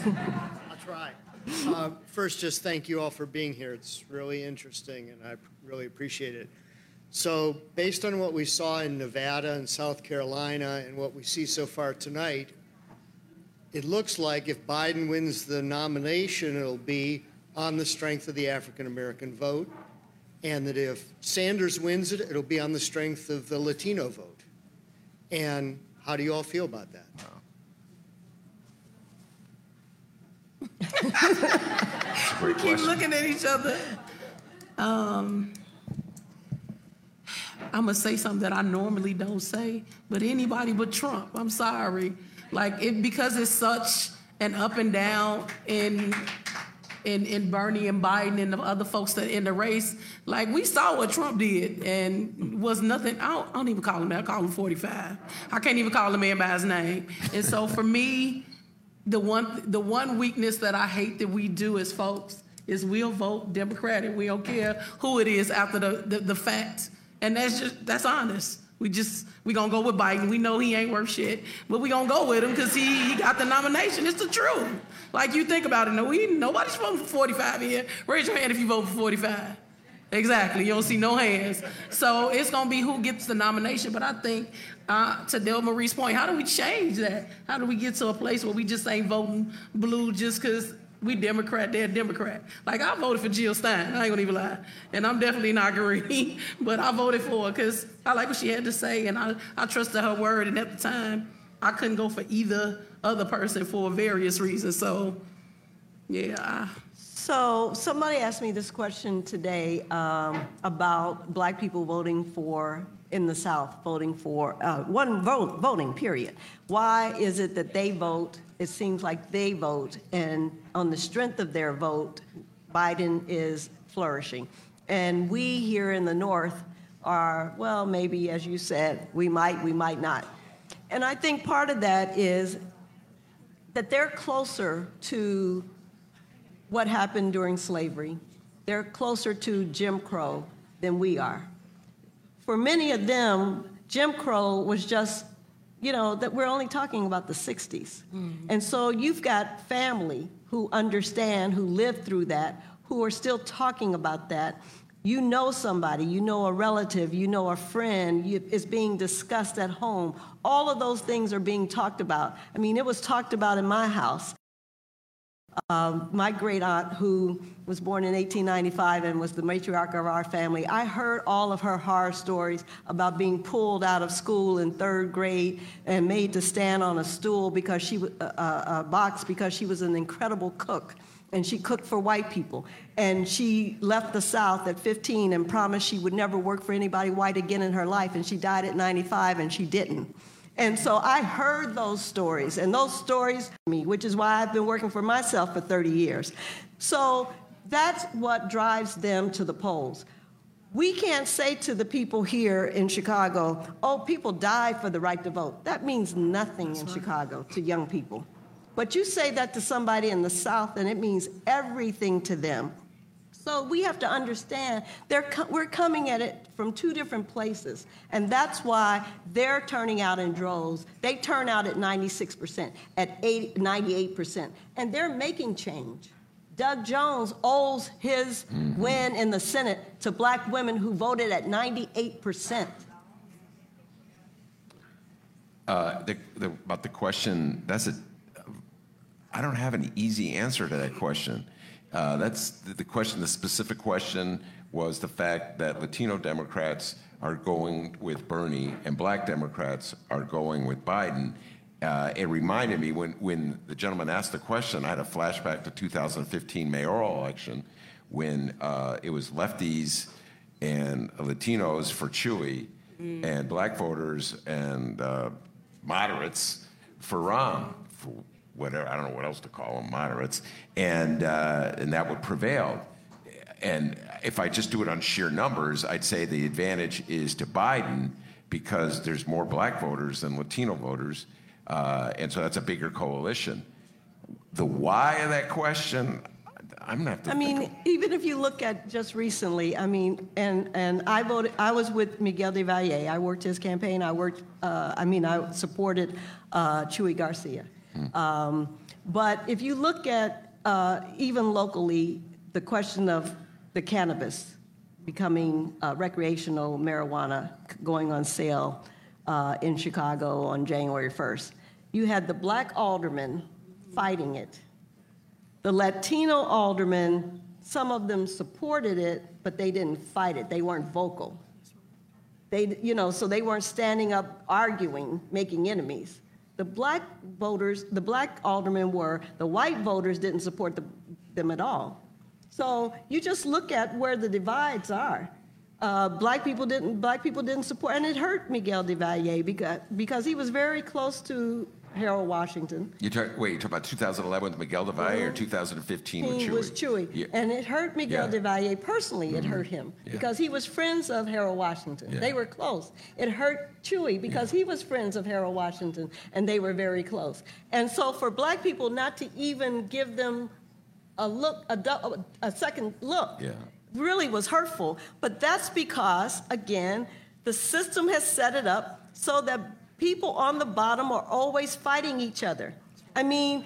I'll try. Uh, First, just thank you all for being here. It's really interesting, and I really appreciate it. So, based on what we saw in Nevada and South Carolina and what we see so far tonight, it looks like if Biden wins the nomination, it'll be on the strength of the African American vote, and that if Sanders wins it, it'll be on the strength of the Latino vote. And how do you all feel about that? We keep looking at each other. Um, I'm gonna say something that I normally don't say, but anybody but Trump. I'm sorry. Like it because it's such an up and down in in in Bernie and Biden and the other folks that in the race. Like we saw what Trump did and was nothing. I don't, I don't even call him that. I call him 45. I can't even call a man by his name. And so for me, the one the one weakness that I hate that we do as folks is we'll vote Democratic. We don't care who it is after the, the, the fact. And that's just that's honest. We just we gonna go with Biden. We know he ain't worth shit, but we gonna go with him because he, he got the nomination. It's the truth. Like you think about it. No, we nobody's voting for 45 here. Raise your hand if you vote for 45. Exactly. You don't see no hands. So it's gonna be who gets the nomination. But I think uh, to Delmarie's point, how do we change that? How do we get to a place where we just ain't voting blue just because we Democrat, they're Democrat? Like I voted for Jill Stein. I ain't gonna even lie, and I'm definitely not green, but I voted for her because I like what she had to say, and I I trusted her word. And at the time, I couldn't go for either other person for various reasons. So, yeah. I, So somebody asked me this question today um, about black people voting for, in the South, voting for, uh, one vote, voting, period. Why is it that they vote, it seems like they vote, and on the strength of their vote, Biden is flourishing? And we here in the North are, well, maybe, as you said, we might, we might not. And I think part of that is that they're closer to what happened during slavery. They're closer to Jim Crow than we are. For many of them, Jim Crow was just, you know, that we're only talking about the 60s. Mm-hmm. And so you've got family who understand, who lived through that, who are still talking about that. You know somebody, you know a relative, you know a friend, you, it's being discussed at home. All of those things are being talked about. I mean, it was talked about in my house. Um, my great aunt, who was born in 1895 and was the matriarch of our family, I heard all of her horror stories about being pulled out of school in third grade and made to stand on a stool because she uh, a box because she was an incredible cook and she cooked for white people. And she left the South at 15 and promised she would never work for anybody white again in her life. And she died at 95 and she didn't. And so I heard those stories, and those stories me, which is why I've been working for myself for 30 years. So that's what drives them to the polls. We can't say to the people here in Chicago, oh, people die for the right to vote. That means nothing in Chicago to young people. But you say that to somebody in the South, and it means everything to them. So we have to understand they're co- we're coming at it from two different places. And that's why they're turning out in droves. They turn out at 96%, at 80, 98%. And they're making change. Doug Jones owes his win in the Senate to black women who voted at 98%. Uh, the, the, about the question, that's a, I don't have an easy answer to that question. Uh, that's the, question, the specific question was the fact that Latino Democrats are going with Bernie and black Democrats are going with Biden. Uh, it reminded me when, when the gentleman asked the question, I had a flashback to 2015 mayoral election when uh, it was lefties and Latinos for Chuy and black voters and uh, moderates for Rahm, for whatever, I don't know what else to call them, moderates, and, uh, and that would prevail. And if I just do it on sheer numbers, I'd say the advantage is to Biden because there's more black voters than Latino voters, uh, and so that's a bigger coalition. The why of that question, I'm gonna have to I think mean, even if you look at just recently, I mean, and, and I voted, I was with Miguel del Valle. I worked his campaign. I worked, uh, I mean, I supported uh, Chuy Garcia. Um, but if you look at uh, even locally, the question of the cannabis becoming uh, recreational marijuana going on sale uh, in Chicago on January 1st, you had the black aldermen fighting it. The Latino aldermen, some of them supported it, but they didn't fight it. They weren't vocal. They, you know, so they weren't standing up arguing, making enemies. The black voters, the black aldermen were, the white voters didn't support the, them at all. So you just look at where the divides are. Uh, black people didn't, black people didn't support, and it hurt Miguel del Valle because, because he was very close to Harold Washington. You talk, wait, you talk about 2011 with Miguel del Valle or 2015 with He Chuy? was Chuy. Yeah. And it hurt Miguel Yeah. Mm-hmm. del Valle personally, it hurt him Yeah. because he was friends of Harold Washington. Yeah. They were close. It hurt Chuy because he was friends of Harold Washington and they were very close. And so for black people not to even give them a look, a, dou- a second look, really was hurtful. But that's because, again, the system has set it up so that people on the bottom are always fighting each other. I mean,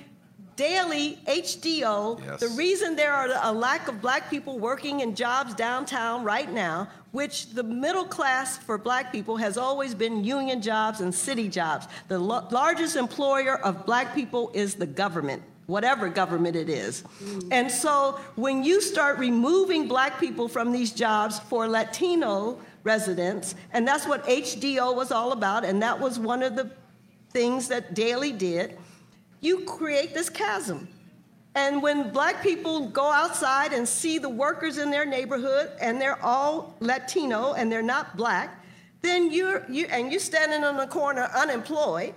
Daley, HDO, Yes. the reason there are a lack of black people working in jobs downtown right now, which the middle class for black people has always been union jobs and city jobs. The lo- largest employer of black people is the government whatever government it is. Mm. And so when you start removing black people from these jobs for Latino residents, and that's what HDO was all about, and that was one of the things that Daley did, you create this chasm. And when black people go outside and see the workers in their neighborhood and they're all Latino and they're not black, then you're you and you're standing on the corner unemployed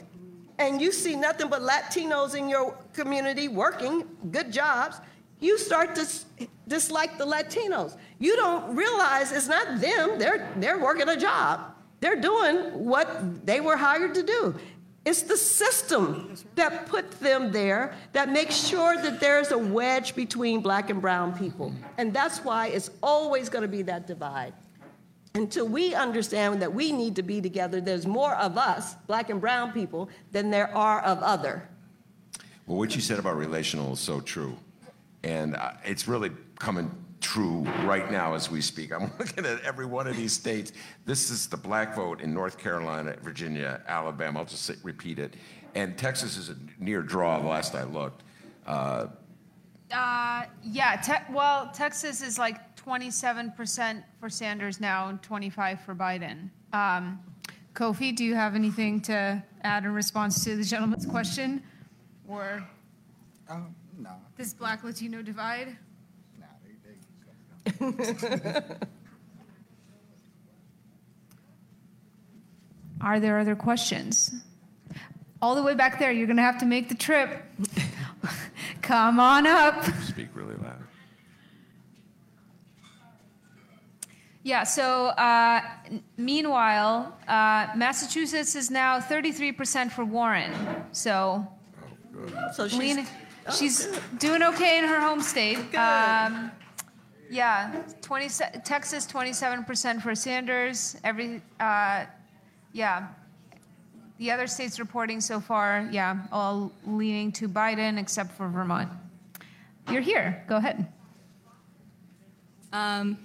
and you see nothing but Latinos in your community working good jobs, you start to dislike the Latinos. You don't realize it's not them, they're, they're working a job. They're doing what they were hired to do. It's the system that put them there that makes sure that there's a wedge between black and brown people. And that's why it's always going to be that divide until we understand that we need to be together, there's more of us, black and brown people, than there are of other. Well, what you said about relational is so true. And uh, it's really coming true right now as we speak. I'm looking at every one of these states. This is the black vote in North Carolina, Virginia, Alabama. I'll just say, repeat it. And Texas is a near draw, the last I looked. Uh, Uh, yeah, te- well, Texas is like 27% for Sanders now and 25 for Biden. Um, Kofi, do you have anything to add in response to the gentleman's question? Or Oh, no. this black Latino divide? Nah, they, they, Are there other questions? All the way back there, you're going to have to make the trip. Come on up. speak really loud. Yeah, so uh, n- meanwhile, uh, Massachusetts is now 33% for Warren. So So she's, Lean, she's doing okay in her home state. Um, yeah, 20, Texas 27% for Sanders. Every, uh, yeah. The other states reporting so far, yeah, all leaning to Biden except for Vermont. You're here. Go ahead. Um,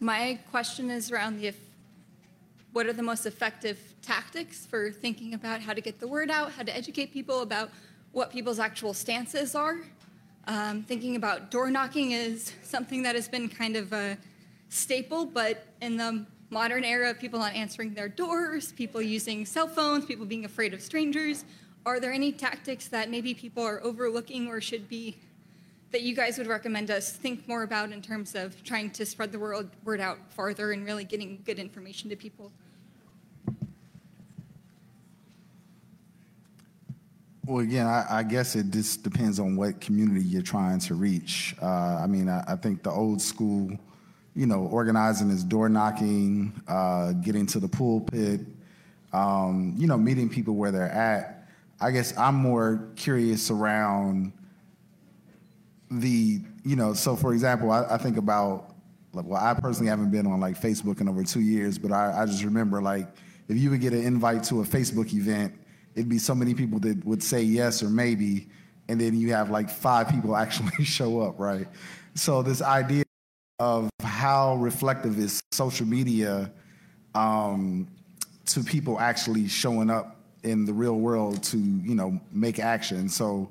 my question is around the what are the most effective tactics for thinking about how to get the word out, how to educate people about what people's actual stances are. Um, thinking about door knocking is something that has been kind of a staple, but in the modern era people not answering their doors, people using cell phones, people being afraid of strangers, are there any tactics that maybe people are overlooking or should be that you guys would recommend us think more about in terms of trying to spread the word out farther and really getting good information to people? Well, again, I, I, guess it just depends on what community you're trying to reach. Uh, I mean, I, I, think the old school, you know, organizing is door knocking, uh, getting to the pulpit, um, you know, meeting people where they're at. I guess I'm more curious around the, you know, so for example, I, I think about, like, well, I personally haven't been on like Facebook in over two years, but I, I just remember like if you would get an invite to a Facebook event, it'd be so many people that would say yes or maybe, and then you have like five people actually show up, right? So this idea of how reflective is social media um, to people actually showing up in the real world to you know make action. So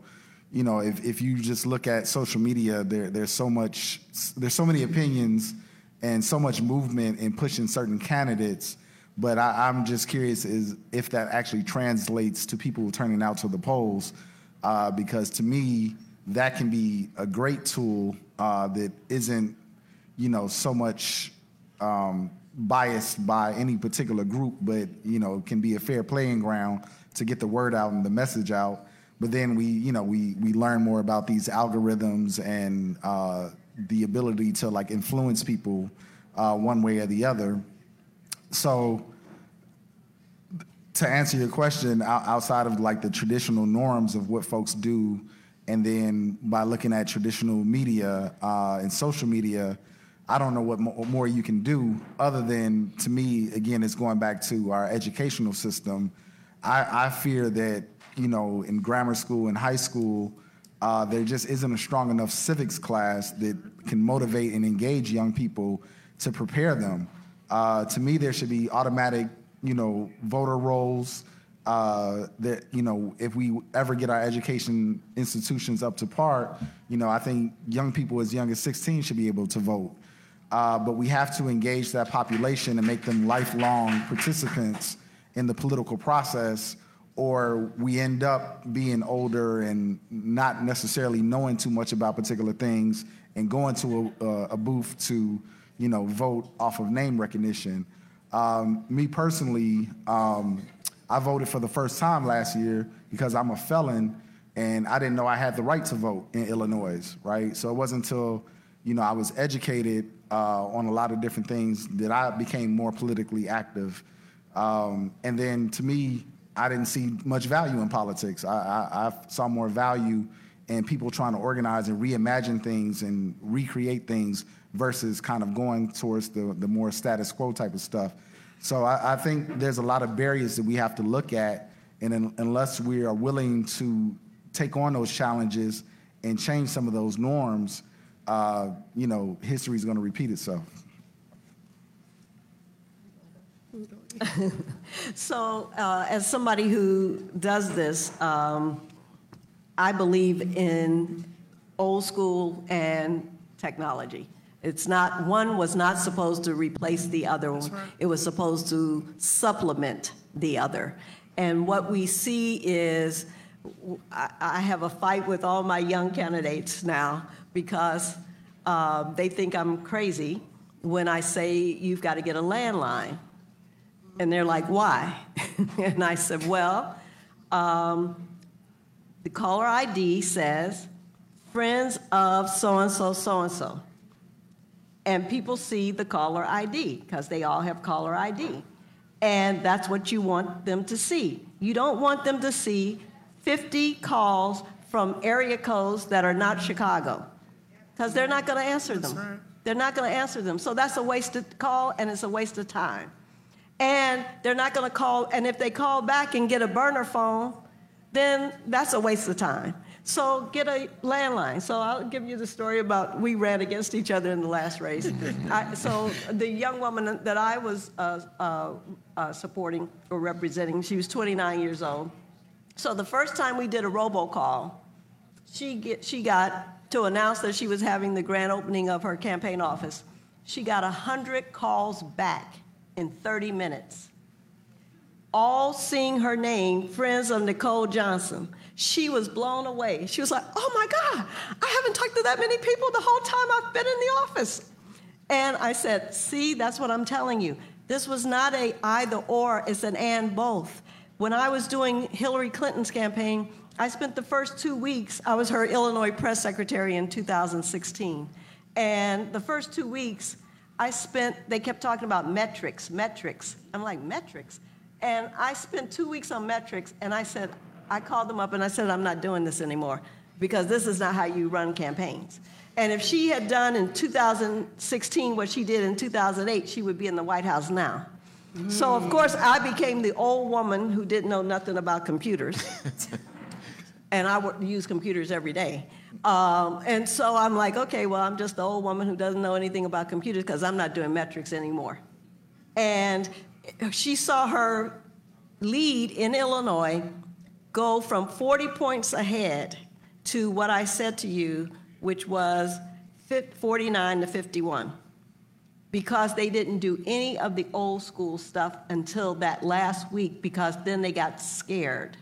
you know if, if you just look at social media, there there's so much there's so many opinions and so much movement in pushing certain candidates but I, am just curious is if that actually translates to people turning out to the polls, uh, because to me that can be a great tool uh, that isn't, you know, so much um, biased by any particular group, but you know can be a fair playing ground to get the word out and the message out. But then we, you know, we we learn more about these algorithms and uh, the ability to like influence people uh, one way or the other. So to answer your question, outside of like the traditional norms of what folks do, and then by looking at traditional media uh, and social media, I don't know what more you can do other than, to me, again, it's going back to our educational system. I, I fear that, you know, in grammar school and high school, uh, there just isn't a strong enough civics class that can motivate and engage young people to prepare them. Uh, to me, there should be automatic, you know, voter rolls. Uh, that you know, if we ever get our education institutions up to par, you know, I think young people as young as 16 should be able to vote. Uh, but we have to engage that population and make them lifelong participants in the political process, or we end up being older and not necessarily knowing too much about particular things and going to a, a booth to you know, vote off of name recognition. Um, me personally, um, I voted for the first time last year because I'm a felon and I didn't know I had the right to vote in Illinois, right? So it wasn't until, you know, I was educated uh, on a lot of different things that I became more politically active. Um, and then to me, I didn't see much value in politics. I, I, I saw more value in people trying to organize and reimagine things and recreate things versus kind of going towards the, the more status quo type of stuff. So I, I think there's a lot of barriers that we have to look at, and in, unless we are willing to take on those challenges and change some of those norms, uh, you know, history is going to repeat itself. so, uh, as somebody who does this, um, I believe in old school and technology. It's not, one was not supposed to replace the other one. Right. It was supposed to supplement the other. And what we see is, I have a fight with all my young candidates now because uh, they think I'm crazy when I say you've got to get a landline. And they're like, why? and I said, well, um, the caller ID says, friends of so and so, so and so and people see the caller ID because they all have caller ID. And that's what you want them to see. You don't want them to see 50 calls from area codes that are not Chicago because they're not going to answer them. They're not going to answer them. So that's a wasted call and it's a waste of time. And they're not going to call, and if they call back and get a burner phone, then that's a waste of time. So get a landline. So I'll give you the story about we ran against each other in the last race. I, so the young woman that I was uh, uh, uh, supporting or representing, she was 29 years old. So the first time we did a robocall, she, get, she got to announce that she was having the grand opening of her campaign office. She got 100 calls back in 30 minutes, all seeing her name, friends of Nicole Johnson. She was blown away. She was like, oh my God, I haven't talked to that many people the whole time I've been in the office. And I said, see, that's what I'm telling you. This was not a either or, it's an and both. When I was doing Hillary Clinton's campaign, I spent the first two weeks, I was her Illinois press secretary in 2016. And the first two weeks, I spent, they kept talking about metrics, metrics. I'm like, metrics? And I spent two weeks on metrics, and I said, I called them up and I said, I'm not doing this anymore because this is not how you run campaigns. And if she had done in 2016 what she did in 2008, she would be in the White House now. Mm. So, of course, I became the old woman who didn't know nothing about computers. and I would use computers every day. Um, and so I'm like, okay, well, I'm just the old woman who doesn't know anything about computers because I'm not doing metrics anymore. And she saw her lead in Illinois go from 40 points ahead to what I said to you, which was 49 to 51 because they didn't do any of the old school stuff until that last week because then they got scared.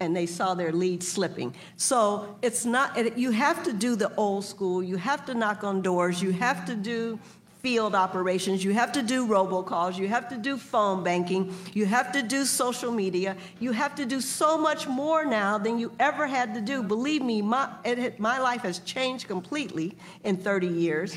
And they saw their lead slipping. So it's not, you have to do the old school, you have to knock on doors, you have to do field operations, you have to do robocalls, you have to do phone banking, you have to do social media, you have to do so much more now than you ever had to do. Believe me, my, it, my life has changed completely in 30 years.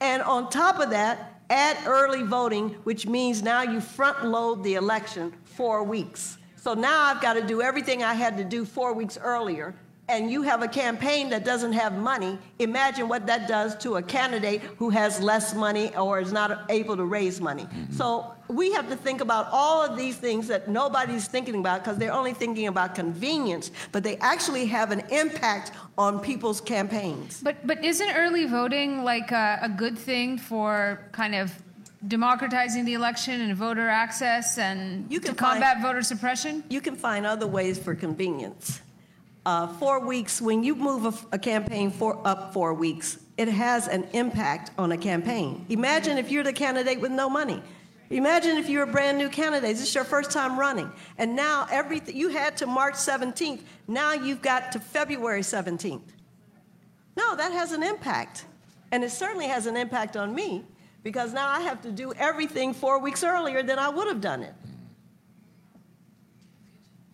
And on top of that, add early voting, which means now you front load the election four weeks. So now I've got to do everything I had to do four weeks earlier. And you have a campaign that doesn't have money. Imagine what that does to a candidate who has less money or is not able to raise money. Mm-hmm. So we have to think about all of these things that nobody's thinking about because they're only thinking about convenience, but they actually have an impact on people's campaigns. But but isn't early voting like a, a good thing for kind of democratizing the election and voter access and you can to combat find, voter suppression? You can find other ways for convenience. Uh, four weeks, when you move a, a campaign for, up four weeks, it has an impact on a campaign. Imagine if you're the candidate with no money. Imagine if you're a brand new candidate. This is your first time running. And now everything you had to March 17th, now you've got to February 17th. No, that has an impact. And it certainly has an impact on me because now I have to do everything four weeks earlier than I would have done it.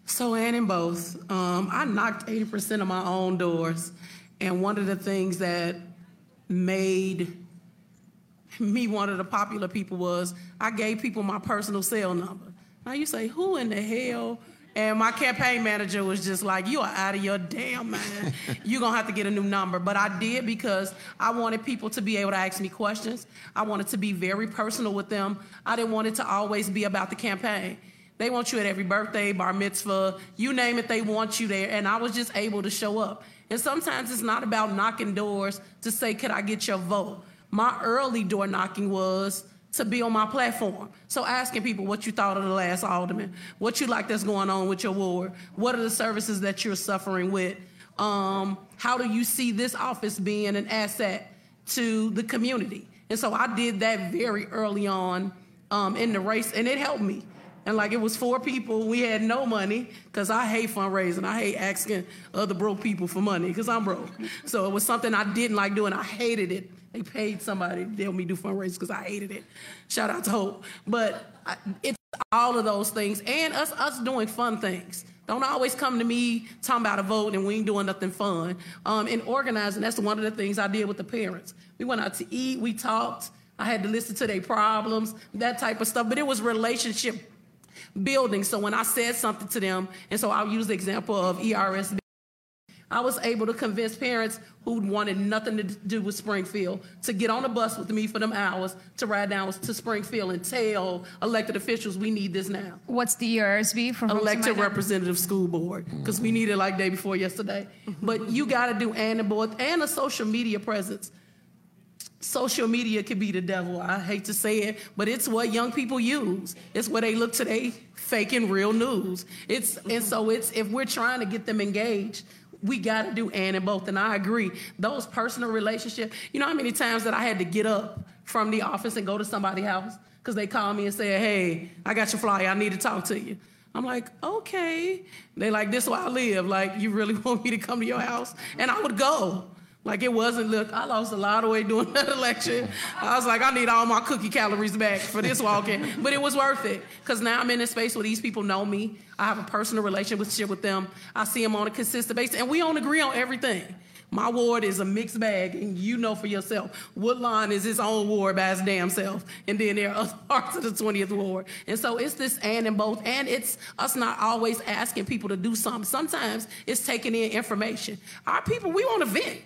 So, Ann and both, um, I knocked 80% of my own doors. And one of the things that made me one of the popular people was I gave people my personal cell number. Now you say, who in the hell and my campaign manager was just like, You are out of your damn mind. You're going to have to get a new number. But I did because I wanted people to be able to ask me questions. I wanted to be very personal with them. I didn't want it to always be about the campaign. They want you at every birthday, bar mitzvah, you name it, they want you there. And I was just able to show up. And sometimes it's not about knocking doors to say, Could I get your vote? My early door knocking was, to be on my platform. So asking people what you thought of the last alderman, what you like that's going on with your ward, what are the services that you're suffering with, um, how do you see this office being an asset to the community? And so I did that very early on um, in the race, and it helped me. And like it was four people, we had no money because I hate fundraising. I hate asking other broke people for money because I'm broke. So it was something I didn't like doing. I hated it. They paid somebody to help me do fundraisers because I hated it. Shout out to Hope. But I, it's all of those things and us us doing fun things. Don't always come to me talking about a vote and we ain't doing nothing fun. Um, and organizing, that's one of the things I did with the parents. We went out to eat, we talked. I had to listen to their problems, that type of stuff. But it was relationship buildings. So when I said something to them, and so I'll use the example of ERSB. I was able to convince parents who wanted nothing to do with Springfield to get on a bus with me for them hours to ride down to Springfield and tell elected officials we need this now. What's the ERSB for Elected representative school board, because we need it like day before yesterday. But you got to do and board and a social media presence. Social media can be the devil. I hate to say it, but it's what young people use. It's where they look today, faking real news. It's and so it's if we're trying to get them engaged, we got to do and and both. And I agree. Those personal relationships. You know how many times that I had to get up from the office and go to somebody's house because they call me and say, "Hey, I got your flyer. I need to talk to you." I'm like, okay. They like, this is where I live. Like, you really want me to come to your house? And I would go. Like it wasn't, look, I lost a lot of weight during that election. I was like, I need all my cookie calories back for this walking. But it was worth it. Because now I'm in a space where these people know me. I have a personal relationship with them. I see them on a consistent basis. And we don't agree on everything. My ward is a mixed bag, and you know for yourself. Woodlawn is its own ward by its damn self, and then there are other parts of the 20th ward. And so it's this and in both, and it's us not always asking people to do something. Sometimes it's taking in information. Our people, we want to vent.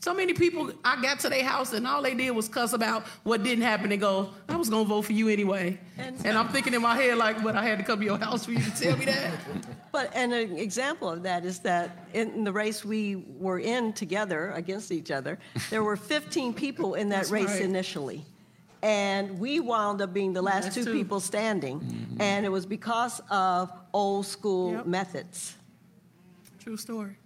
So many people, I got to their house and all they did was cuss about what didn't happen and go, I was gonna vote for you anyway. And, I'm thinking in my head, like, but I had to come to your house for you to tell me that. But and an example of that is that in the race we were in together against each other, there were 15 people in that That's race right. initially. And we wound up being the last Last two people standing. And it was because of old school Yep. methods. True story.